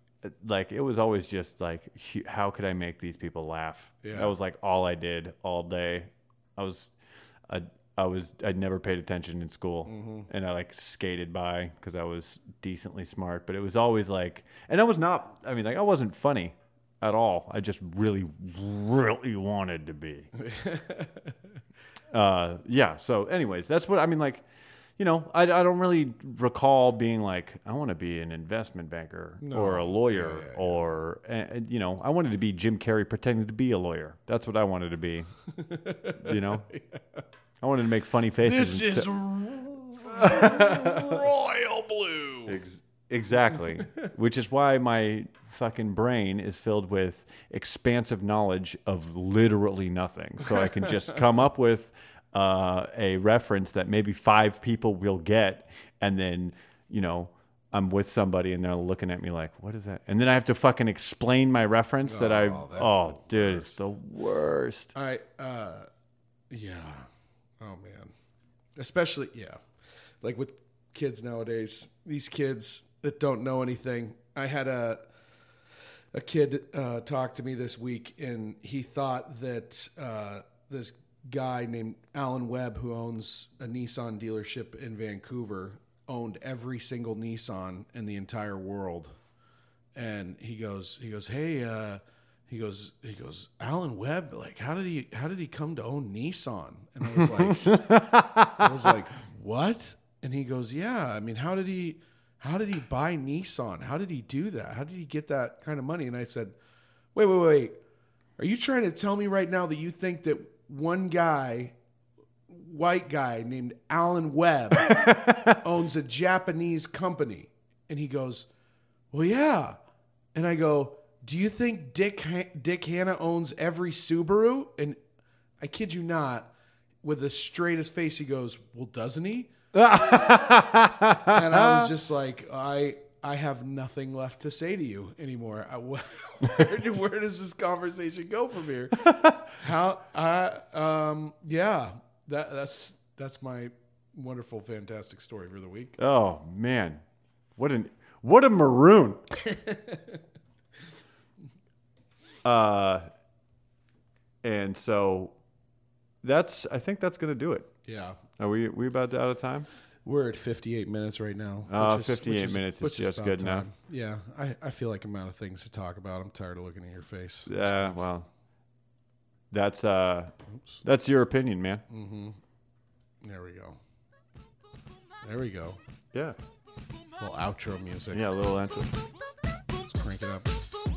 like it was always just like how could I make these people laugh? Yeah. That was like all I did all day. I was I I was I'd never paid attention in school and I like skated by because I was decently smart, but it was always like and I was not I mean like I wasn't funny at all. I just really really wanted to be uh, yeah. So, anyways, that's what I mean. Like, you know, I, I don't really recall being like, I want to be an investment banker or a lawyer Yeah, yeah, yeah. or, uh, you know, I wanted to be Jim Carrey pretending to be a lawyer. That's what I wanted to be. you know, I wanted to make funny faces. this is royal blue. Ex- exactly. Which is why my fucking brain is filled with expansive knowledge of literally nothing. So I can just come up with uh, a reference that maybe five people will get, and then you know. I'm with somebody and they're looking at me like, "What is that?" And then I have to fucking explain my reference that I. Oh, Oh, dude, it's the worst. I uh yeah. Oh man. Especially yeah. Like with kids nowadays, these kids that don't know anything. I had a a kid uh, talk to me this week, and he thought that uh, this guy named Alan Webb, who owns a Nissan dealership in Vancouver, owned every single Nissan in the entire world. And he goes, he goes, hey, uh, he goes, he goes, Alan Webb, like, how did he, how did he come to own Nissan? And I was like, I was like, what? And he goes, yeah. I mean, how did he, how did he buy Nissan? How did he do that? How did he get that kind of money? And I said, wait, wait, wait. Are you trying to tell me right now that you think that one guy, white guy named Alan Webb, owns a Japanese company? And he goes, well, yeah. And I go, do you think Dick ha- Dick Hannah owns every Subaru? And I kid you not, with the straightest face, he goes, well, doesn't he? and I was just like, I I have nothing left to say to you anymore. I, where, do- where does this conversation go from here? How? I um yeah that that's that's my wonderful fantastic story for the week. Oh man, what an what a maroon. uh, and so that's I think that's gonna do it. Yeah. Are we we about out of time? We're at 58 minutes right now. Oh, which is- 58 which is- minutes is just good enough. Yeah, I, I feel like I'm out of things to talk about. I'm tired of looking at your face. Yeah, well, that's uh, that's your opinion, man. There we go. There we go. Yeah, little outro music. yeah, a little intro. Let's crank it up.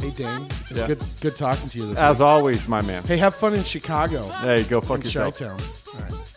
Hey Dane, it's Yeah. good good talking to you this As week. always, my man. Hey, have fun in Chicago. Hey, go fuck in yourself. Chi-Town. All right.